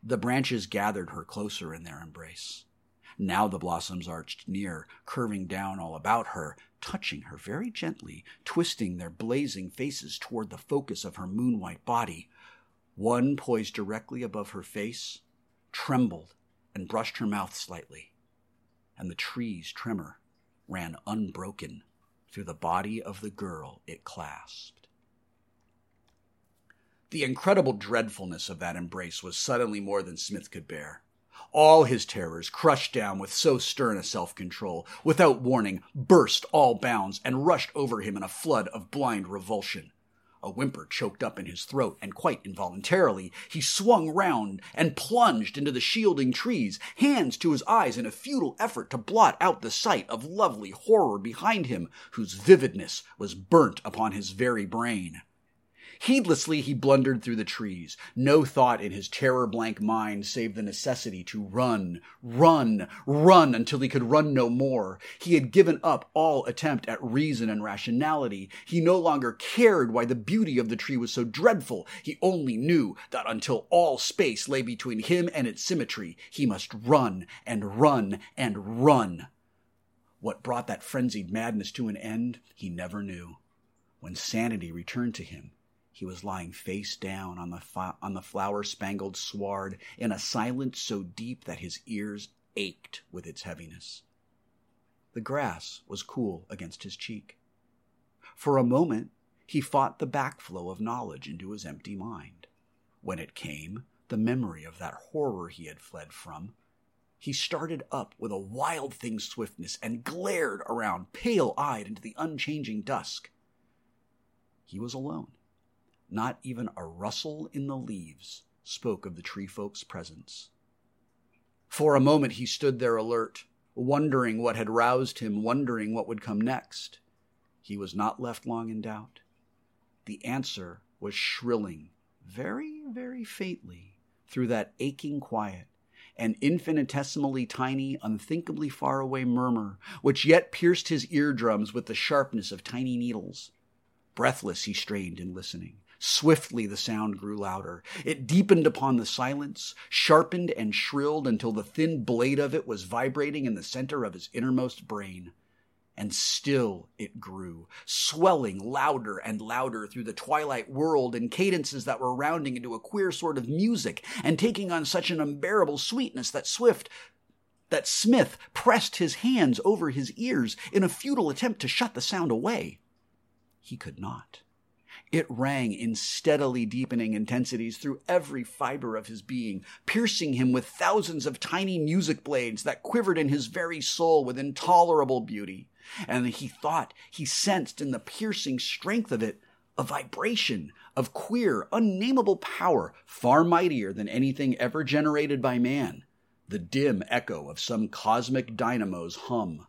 Speaker 1: The branches gathered her closer in their embrace. Now the blossoms arched near, curving down all about her, touching her very gently, twisting their blazing faces toward the focus of her moon white body. One poised directly above her face, trembled and brushed her mouth slightly, and the tree's tremor ran unbroken through the body of the girl it clasped. The incredible dreadfulness of that embrace was suddenly more than Smith could bear. All his terrors, crushed down with so stern a self control, without warning, burst all bounds and rushed over him in a flood of blind revulsion. A whimper choked up in his throat, and quite involuntarily, he swung round and plunged into the shielding trees, hands to his eyes in a futile effort to blot out the sight of lovely horror behind him, whose vividness was burnt upon his very brain. Heedlessly he blundered through the trees, no thought in his terror blank mind save the necessity to run, run, run until he could run no more. He had given up all attempt at reason and rationality. He no longer cared why the beauty of the tree was so dreadful. He only knew that until all space lay between him and its symmetry, he must run and run and run. What brought that frenzied madness to an end, he never knew. When sanity returned to him, he was lying face down on the, on the flower spangled sward in a silence so deep that his ears ached with its heaviness. The grass was cool against his cheek. For a moment, he fought the backflow of knowledge into his empty mind. When it came, the memory of that horror he had fled from, he started up with a wild thing's swiftness and glared around, pale eyed, into the unchanging dusk. He was alone. Not even a rustle in the leaves spoke of the tree folk's presence. For a moment he stood there alert, wondering what had roused him, wondering what would come next. He was not left long in doubt. The answer was shrilling very, very faintly through that aching quiet, an infinitesimally tiny, unthinkably far away murmur, which yet pierced his eardrums with the sharpness of tiny needles. Breathless, he strained in listening. Swiftly the sound grew louder. It deepened upon the silence, sharpened and shrilled until the thin blade of it was vibrating in the center of his innermost brain. And still it grew, swelling louder and louder through the twilight world in cadences that were rounding into a queer sort of music and taking on such an unbearable sweetness that Swift that Smith pressed his hands over his ears in a futile attempt to shut the sound away. He could not. It rang in steadily deepening intensities through every fiber of his being, piercing him with thousands of tiny music blades that quivered in his very soul with intolerable beauty. And he thought he sensed in the piercing strength of it a vibration of queer, unnameable power far mightier than anything ever generated by man, the dim echo of some cosmic dynamo's hum.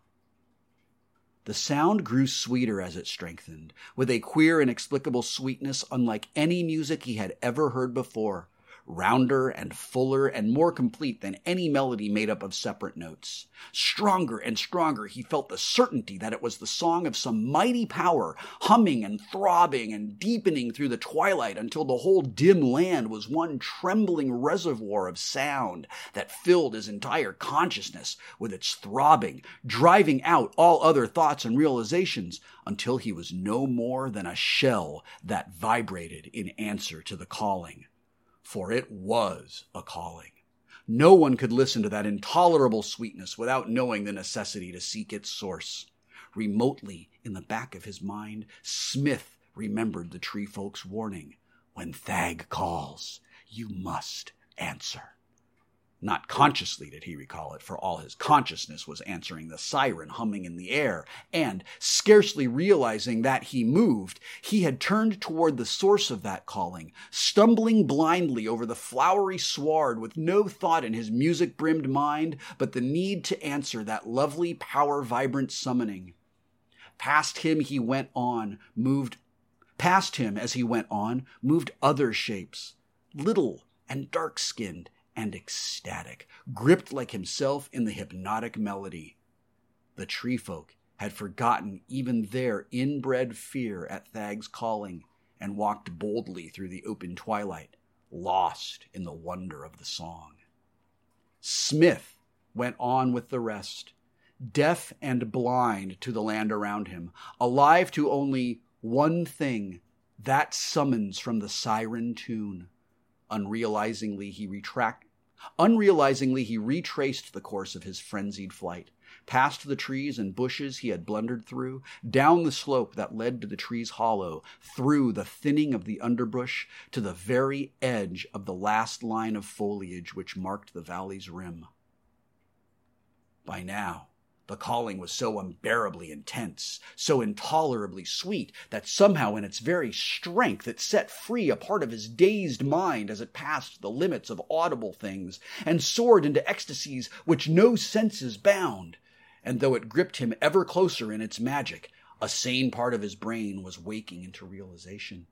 Speaker 1: The sound grew sweeter as it strengthened, with a queer, inexplicable sweetness unlike any music he had ever heard before, rounder and fuller and more complete than any melody made up of separate notes. Stronger and stronger he felt the certainty that it was the song of some mighty power, humming and throbbing and deepening through the twilight until the whole dim land was one trembling reservoir of sound that filled his entire consciousness with its throbbing, driving out all other thoughts and realizations until he was no more than a shell that vibrated in answer to the calling for it was a calling. No one could listen to that intolerable sweetness without knowing the necessity to seek its source. Remotely in the back of his mind, Smith remembered the tree folk's warning when Thag calls, you must answer. Not consciously did he recall it, for all his consciousness was answering the siren humming in the air, and, scarcely realizing that he moved, he had turned toward the source of that calling, stumbling blindly over the flowery sward with no thought in his music brimmed mind but the need to answer that lovely power vibrant summoning. Past him he went on, moved past him as he went on, moved other shapes, little and dark skinned and ecstatic, gripped like himself in the hypnotic melody. The tree folk had forgotten even their inbred fear at Thag's calling and walked boldly through the open twilight, lost in the wonder of the song. Smith went on with the rest, deaf and blind to the land around him, alive to only one thing that summons from the siren tune. Unrealizingly, he retract, unrealizingly he retraced the course of his frenzied flight, past the trees and bushes he had blundered through, down the slope that led to the tree's hollow, through the thinning of the underbrush to the very edge of the last line of foliage which marked the valley's rim. By now, The calling was so unbearably intense, so intolerably sweet, that somehow in its very strength it set free a part of his dazed mind as it passed the limits of audible things and soared into ecstasies which no senses bound. And though it gripped him ever closer in its magic, a sane part of his brain was waking into realization.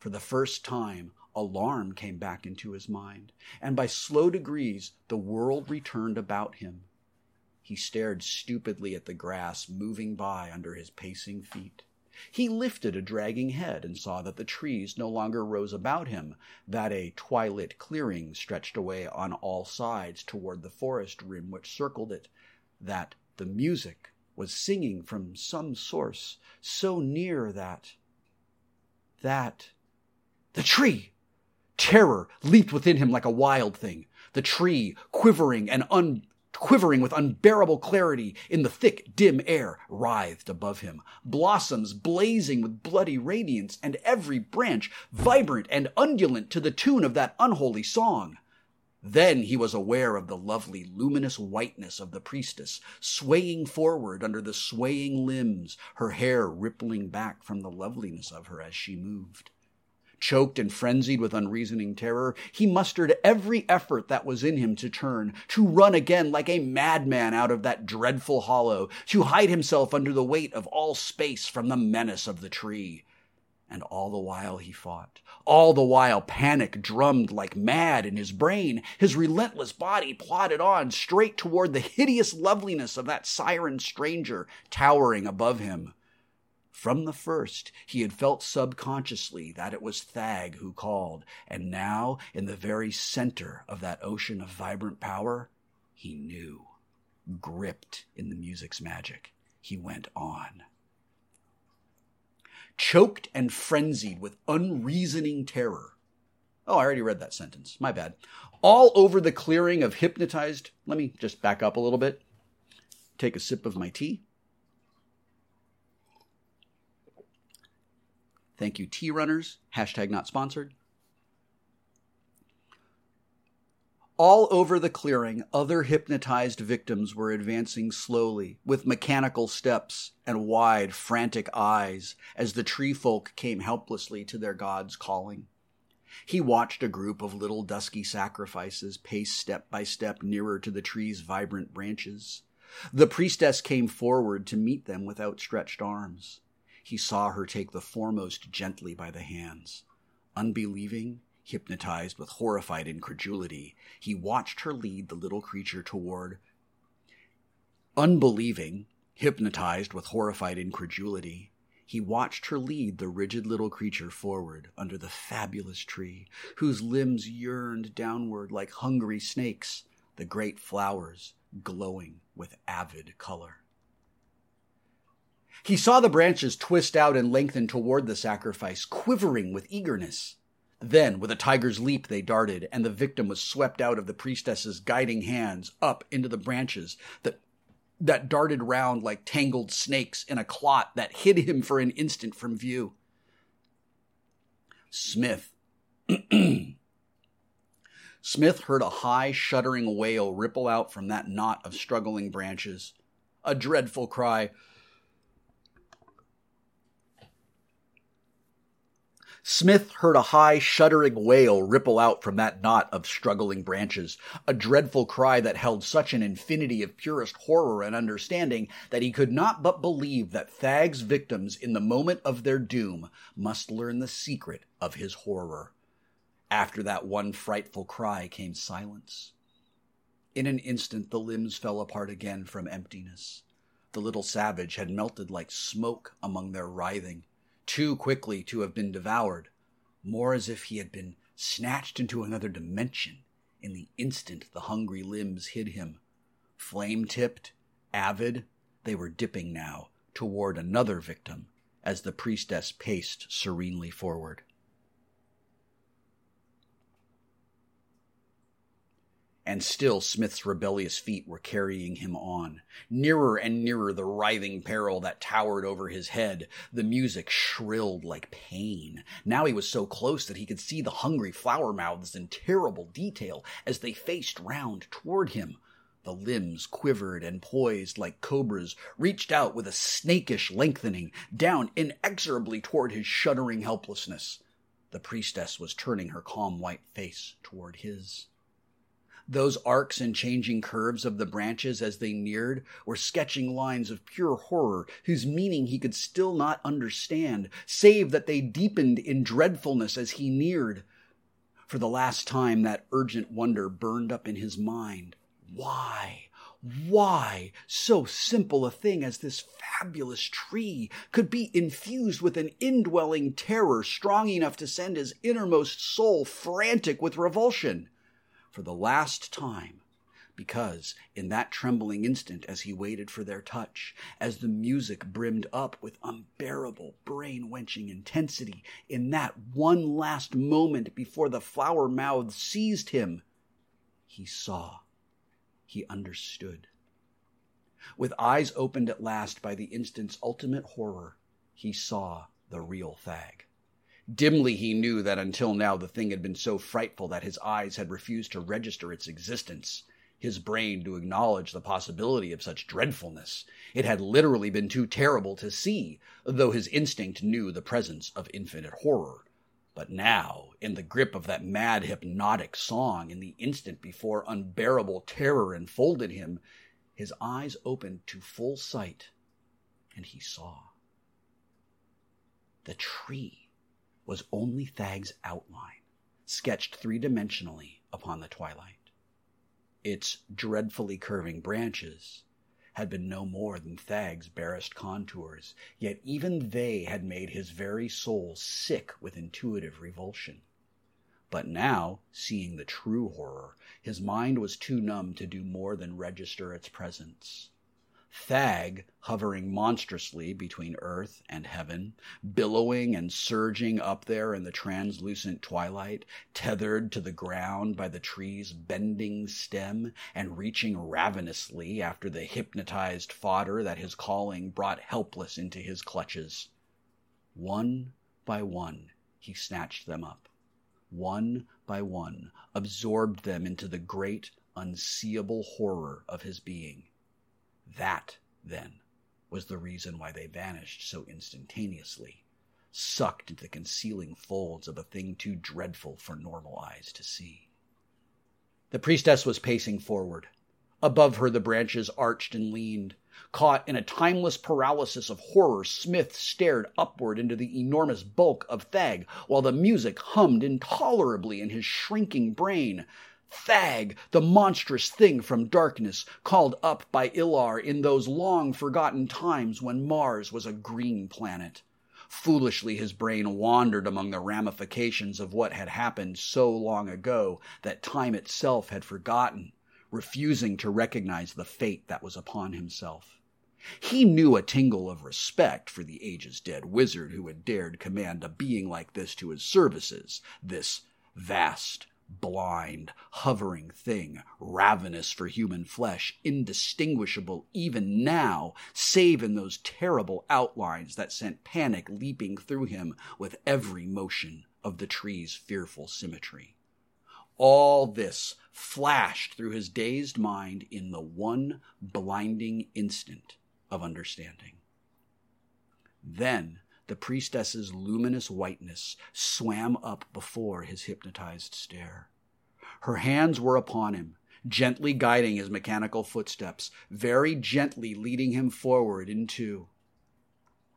Speaker 1: For the first time, alarm came back into his mind, and by slow degrees the world returned about him. He stared stupidly at the grass moving by under his pacing feet. He lifted a dragging head and saw that the trees no longer rose about him, that a twilit clearing stretched away on all sides toward the forest rim which circled it, that the music was singing from some source so near that. that. The tree! Terror leaped within him like a wild thing. The tree, quivering and un quivering with unbearable clarity in the thick, dim air, writhed above him, blossoms blazing with bloody radiance, and every branch vibrant and undulant to the tune of that unholy song. Then he was aware of the lovely, luminous whiteness of the priestess, swaying forward under the swaying limbs, her hair rippling back from the loveliness of her as she moved. Choked and frenzied with unreasoning terror, he mustered every effort that was in him to turn, to run again like a madman out of that dreadful hollow, to hide himself under the weight of all space from the menace of the tree. And all the while he fought. All the while panic drummed like mad in his brain. His relentless body plodded on straight toward the hideous loveliness of that siren stranger towering above him. From the first, he had felt subconsciously that it was Thag who called, and now, in the very center of that ocean of vibrant power, he knew. Gripped in the music's magic, he went on. Choked and frenzied with unreasoning terror. Oh, I already read that sentence. My bad. All over the clearing of hypnotized. Let me just back up a little bit. Take a sip of my tea. Thank you, Tea Runners. Hashtag not sponsored. All over the clearing, other hypnotized victims were advancing slowly, with mechanical steps and wide, frantic eyes, as the tree folk came helplessly to their god's calling. He watched a group of little dusky sacrifices pace step by step nearer to the tree's vibrant branches. The priestess came forward to meet them with outstretched arms he saw her take the foremost gently by the hands. Unbelieving, hypnotized with horrified incredulity, he watched her lead the little creature toward. Unbelieving, hypnotized with horrified incredulity, he watched her lead the rigid little creature forward under the fabulous tree, whose limbs yearned downward like hungry snakes, the great flowers glowing with avid color. He saw the branches twist out and lengthen toward the sacrifice, quivering with eagerness. Then, with a tiger's leap, they darted, and the victim was swept out of the priestess's guiding hands up into the branches that that darted round like tangled snakes in a clot that hid him for an instant from view. Smith. *clears throat* Smith heard a high, shuddering wail ripple out from that knot of struggling branches. A dreadful cry. Smith heard a high, shuddering wail ripple out from that knot of struggling branches, a dreadful cry that held such an infinity of purest horror and understanding that he could not but believe that Thag's victims in the moment of their doom must learn the secret of his horror. After that one frightful cry came silence. In an instant the limbs fell apart again from emptiness. The little savage had melted like smoke among their writhing too quickly to have been devoured, more as if he had been snatched into another dimension in the instant the hungry limbs hid him. Flame tipped, avid, they were dipping now toward another victim as the priestess paced serenely forward. And still Smith's rebellious feet were carrying him on. Nearer and nearer the writhing peril that towered over his head. The music shrilled like pain. Now he was so close that he could see the hungry flower mouths in terrible detail as they faced round toward him. The limbs quivered and poised like cobras, reached out with a snakish lengthening, down inexorably toward his shuddering helplessness. The priestess was turning her calm white face toward his. Those arcs and changing curves of the branches as they neared were sketching lines of pure horror whose meaning he could still not understand, save that they deepened in dreadfulness as he neared. For the last time, that urgent wonder burned up in his mind. Why? Why so simple a thing as this fabulous tree could be infused with an indwelling terror strong enough to send his innermost soul frantic with revulsion? For the last time, because in that trembling instant as he waited for their touch, as the music brimmed up with unbearable brain wenching intensity, in that one last moment before the flower mouth seized him, he saw, he understood. With eyes opened at last by the instant's ultimate horror, he saw the real Thag. Dimly he knew that until now the thing had been so frightful that his eyes had refused to register its existence, his brain to acknowledge the possibility of such dreadfulness. It had literally been too terrible to see, though his instinct knew the presence of infinite horror. But now, in the grip of that mad hypnotic song, in the instant before unbearable terror enfolded him, his eyes opened to full sight, and he saw. The tree was only Thag's outline, sketched three dimensionally upon the twilight. Its dreadfully curving branches had been no more than Thag's barest contours, yet even they had made his very soul sick with intuitive revulsion. But now, seeing the true horror, his mind was too numb to do more than register its presence. Thag hovering monstrously between earth and heaven, billowing and surging up there in the translucent twilight, tethered to the ground by the tree's bending stem and reaching ravenously after the hypnotized fodder that his calling brought helpless into his clutches. One by one, he snatched them up. One by one, absorbed them into the great, unseeable horror of his being that, then, was the reason why they vanished so instantaneously, sucked into the concealing folds of a thing too dreadful for normal eyes to see. The priestess was pacing forward. Above her, the branches arched and leaned. Caught in a timeless paralysis of horror, Smith stared upward into the enormous bulk of Thag, while the music hummed intolerably in his shrinking brain. Thag, the monstrous thing from darkness, called up by Ilar in those long forgotten times when Mars was a green planet. Foolishly his brain wandered among the ramifications of what had happened so long ago that time itself had forgotten, refusing to recognize the fate that was upon himself. He knew a tingle of respect for the ages dead wizard who had dared command a being like this to his services, this vast, blind, hovering thing, ravenous for human flesh, indistinguishable even now, save in those terrible outlines that sent panic leaping through him with every motion of the tree's fearful symmetry. All this flashed through his dazed mind in the one blinding instant of understanding. Then the priestess's luminous whiteness swam up before his hypnotized stare. Her hands were upon him, gently guiding his mechanical footsteps, very gently leading him forward into.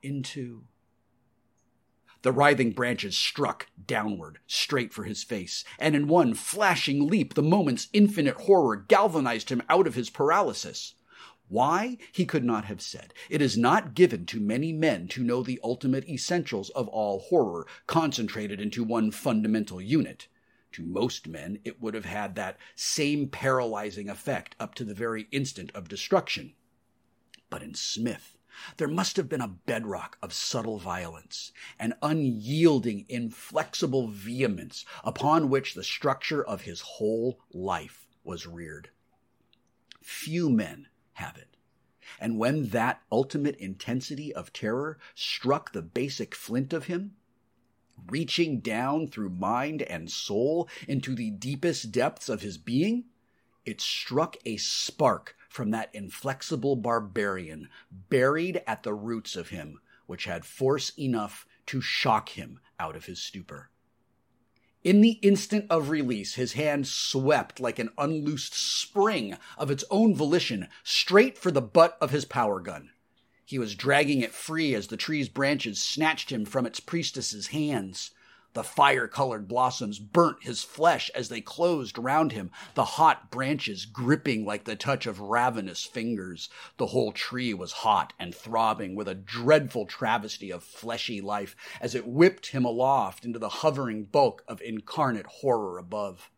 Speaker 1: into. The writhing branches struck downward, straight for his face, and in one flashing leap, the moment's infinite horror galvanized him out of his paralysis. Why, he could not have said. It is not given to many men to know the ultimate essentials of all horror, concentrated into one fundamental unit. To most men, it would have had that same paralyzing effect up to the very instant of destruction. But in Smith, there must have been a bedrock of subtle violence, an unyielding, inflexible vehemence upon which the structure of his whole life was reared. Few men have it. And when that ultimate intensity of terror struck the basic flint of him, reaching down through mind and soul into the deepest depths of his being, it struck a spark from that inflexible barbarian buried at the roots of him, which had force enough to shock him out of his stupor. In the instant of release, his hand swept like an unloosed spring of its own volition straight for the butt of his power gun. He was dragging it free as the tree's branches snatched him from its priestess's hands. The fire colored blossoms burnt his flesh as they closed round him, the hot branches gripping like the touch of ravenous fingers. The whole tree was hot and throbbing with a dreadful travesty of fleshy life as it whipped him aloft into the hovering bulk of incarnate horror above.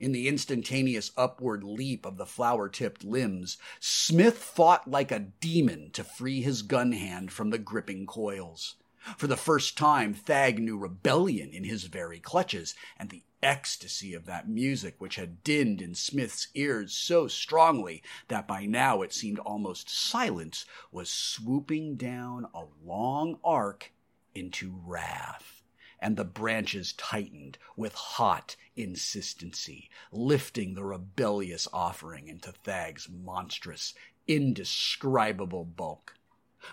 Speaker 1: In the instantaneous upward leap of the flower tipped limbs, Smith fought like a demon to free his gun hand from the gripping coils. For the first time, Thag knew rebellion in his very clutches, and the ecstasy of that music which had dinned in Smith's ears so strongly that by now it seemed almost silence was swooping down a long arc into wrath. And the branches tightened with hot insistency, lifting the rebellious offering into Thag's monstrous, indescribable bulk.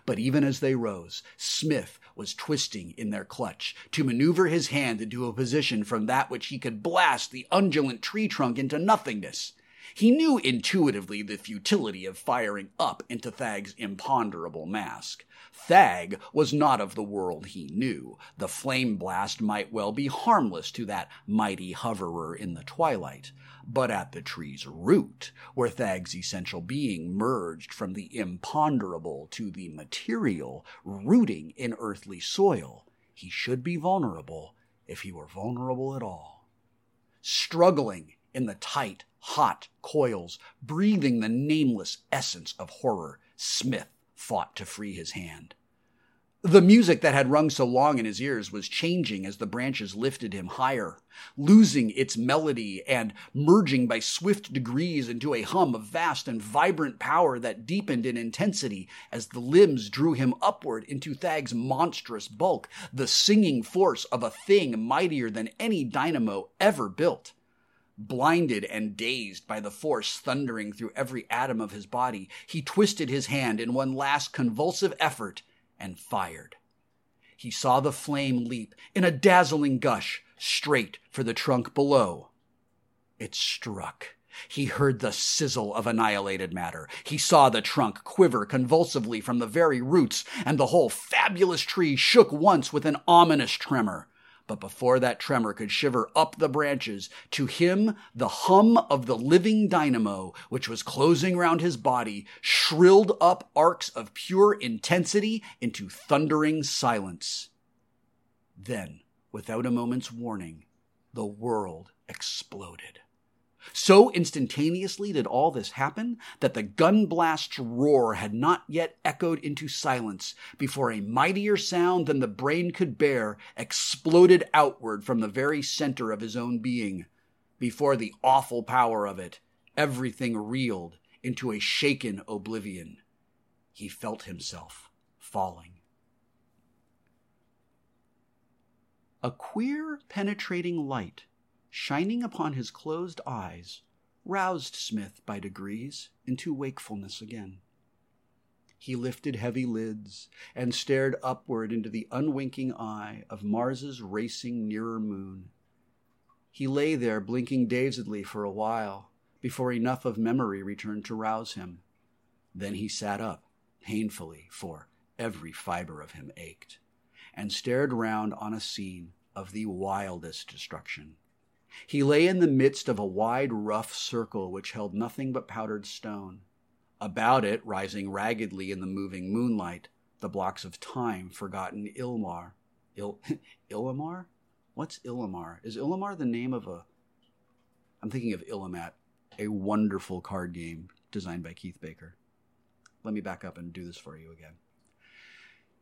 Speaker 1: But even as they rose, Smith was twisting in their clutch to maneuver his hand into a position from that which he could blast the undulant tree trunk into nothingness. He knew intuitively the futility of firing up into Thag's imponderable mask. Thag was not of the world he knew. The flame blast might well be harmless to that mighty hoverer in the twilight but at the tree's root, where Thag's essential being merged from the imponderable to the material, rooting in earthly soil, he should be vulnerable if he were vulnerable at all. Struggling in the tight, hot coils, breathing the nameless essence of horror, Smith fought to free his hand. The music that had rung so long in his ears was changing as the branches lifted him higher, losing its melody and merging by swift degrees into a hum of vast and vibrant power that deepened in intensity as the limbs drew him upward into Thag's monstrous bulk, the singing force of a thing mightier than any dynamo ever built. Blinded and dazed by the force thundering through every atom of his body, he twisted his hand in one last convulsive effort and fired. He saw the flame leap in a dazzling gush straight for the trunk below. It struck. He heard the sizzle of annihilated matter. He saw the trunk quiver convulsively from the very roots, and the whole fabulous tree shook once with an ominous tremor. But before that tremor could shiver up the branches, to him the hum of the living dynamo, which was closing round his body, shrilled up arcs of pure intensity into thundering silence. Then, without a moment's warning, the world exploded. So instantaneously did all this happen that the gun blast's roar had not yet echoed into silence before a mightier sound than the brain could bear exploded outward from the very center of his own being. Before the awful power of it, everything reeled into a shaken oblivion. He felt himself falling. A queer, penetrating light shining upon his closed eyes, roused Smith by degrees into wakefulness again. He lifted heavy lids and stared upward into the unwinking eye of Mars's racing nearer moon. He lay there blinking dazedly for a while before enough of memory returned to rouse him. Then he sat up, painfully, for every fiber of him ached, and stared round on a scene of the wildest destruction. He lay in the midst of a wide, rough circle which held nothing but powdered stone. About it, rising raggedly in the moving moonlight, the blocks of time forgotten Ilmar. Il- *laughs* Illimar? What's Illimar? Is Illimar the name of a. I'm thinking of Illimat, a wonderful card game designed by Keith Baker. Let me back up and do this for you again.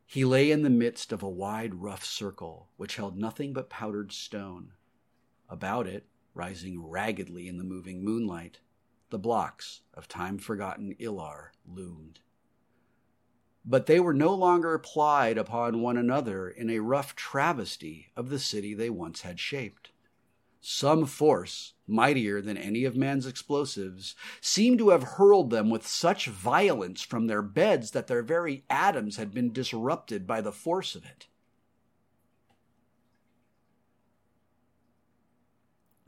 Speaker 1: He lay in the midst of a wide, rough circle which held nothing but powdered stone. About it, rising raggedly in the moving moonlight, the blocks of time forgotten Ilar loomed. But they were no longer plied upon one another in a rough travesty of the city they once had shaped. some force, mightier than any of man's explosives, seemed to have hurled them with such violence from their beds that their very atoms had been disrupted by the force of it.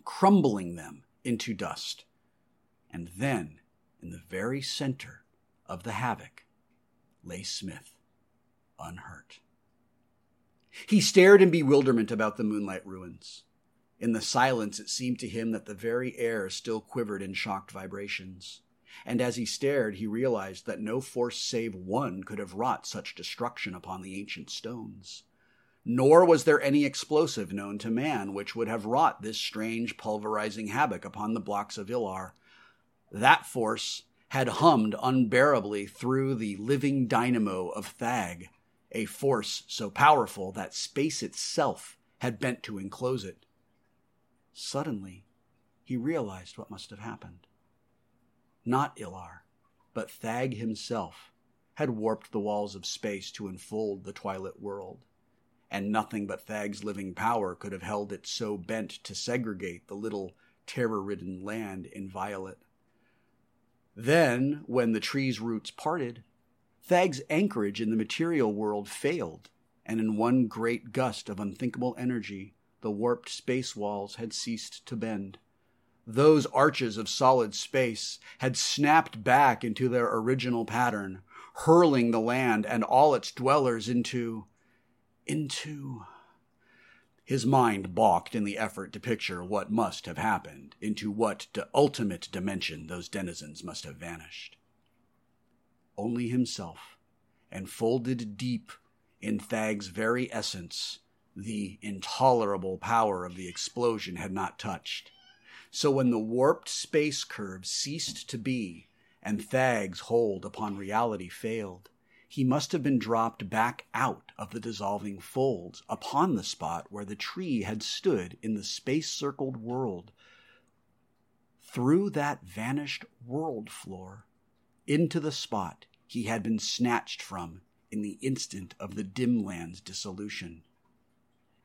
Speaker 1: Crumbling them into dust. And then, in the very center of the havoc, lay Smith, unhurt. He stared in bewilderment about the moonlight ruins. In the silence, it seemed to him that the very air still quivered in shocked vibrations. And as he stared, he realized that no force save one could have wrought such destruction upon the ancient stones. Nor was there any explosive known to man which would have wrought this strange pulverizing havoc upon the blocks of Ilar. That force had hummed unbearably through the living dynamo of Thag, a force so powerful that space itself had bent to enclose it. Suddenly, he realized what must have happened. Not Ilar, but Thag himself had warped the walls of space to enfold the twilit world, and nothing but Thag's living power could have held it so bent to segregate the little terror ridden land inviolate. Then, when the tree's roots parted, Thag's anchorage in the material world failed, and in one great gust of unthinkable energy, the warped space walls had ceased to bend. Those arches of solid space had snapped back into their original pattern, hurling the land and all its dwellers into. Into. His mind balked in the effort to picture what must have happened, into what ultimate dimension those denizens must have vanished. Only himself, enfolded deep in Thag's very essence, the intolerable power of the explosion had not touched. So when the warped space curve ceased to be and Thag's hold upon reality failed, he must have been dropped back out of the dissolving folds upon the spot where the tree had stood in the space circled world. Through that vanished world floor, into the spot he had been snatched from in the instant of the dim land's dissolution.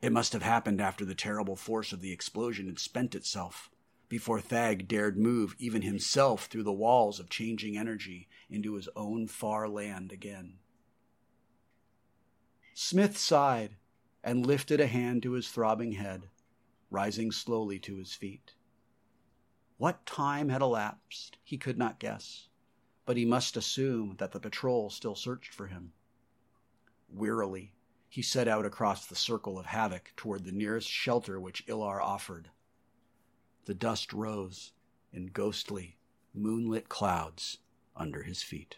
Speaker 1: It must have happened after the terrible force of the explosion had spent itself, before Thag dared move even himself through the walls of changing energy into his own far land again. Smith sighed and lifted a hand to his throbbing head, rising slowly to his feet. What time had elapsed, he could not guess, but he must assume that the patrol still searched for him. Wearily, he set out across the circle of havoc toward the nearest shelter which Ilar offered. The dust rose in ghostly, moonlit clouds under his feet.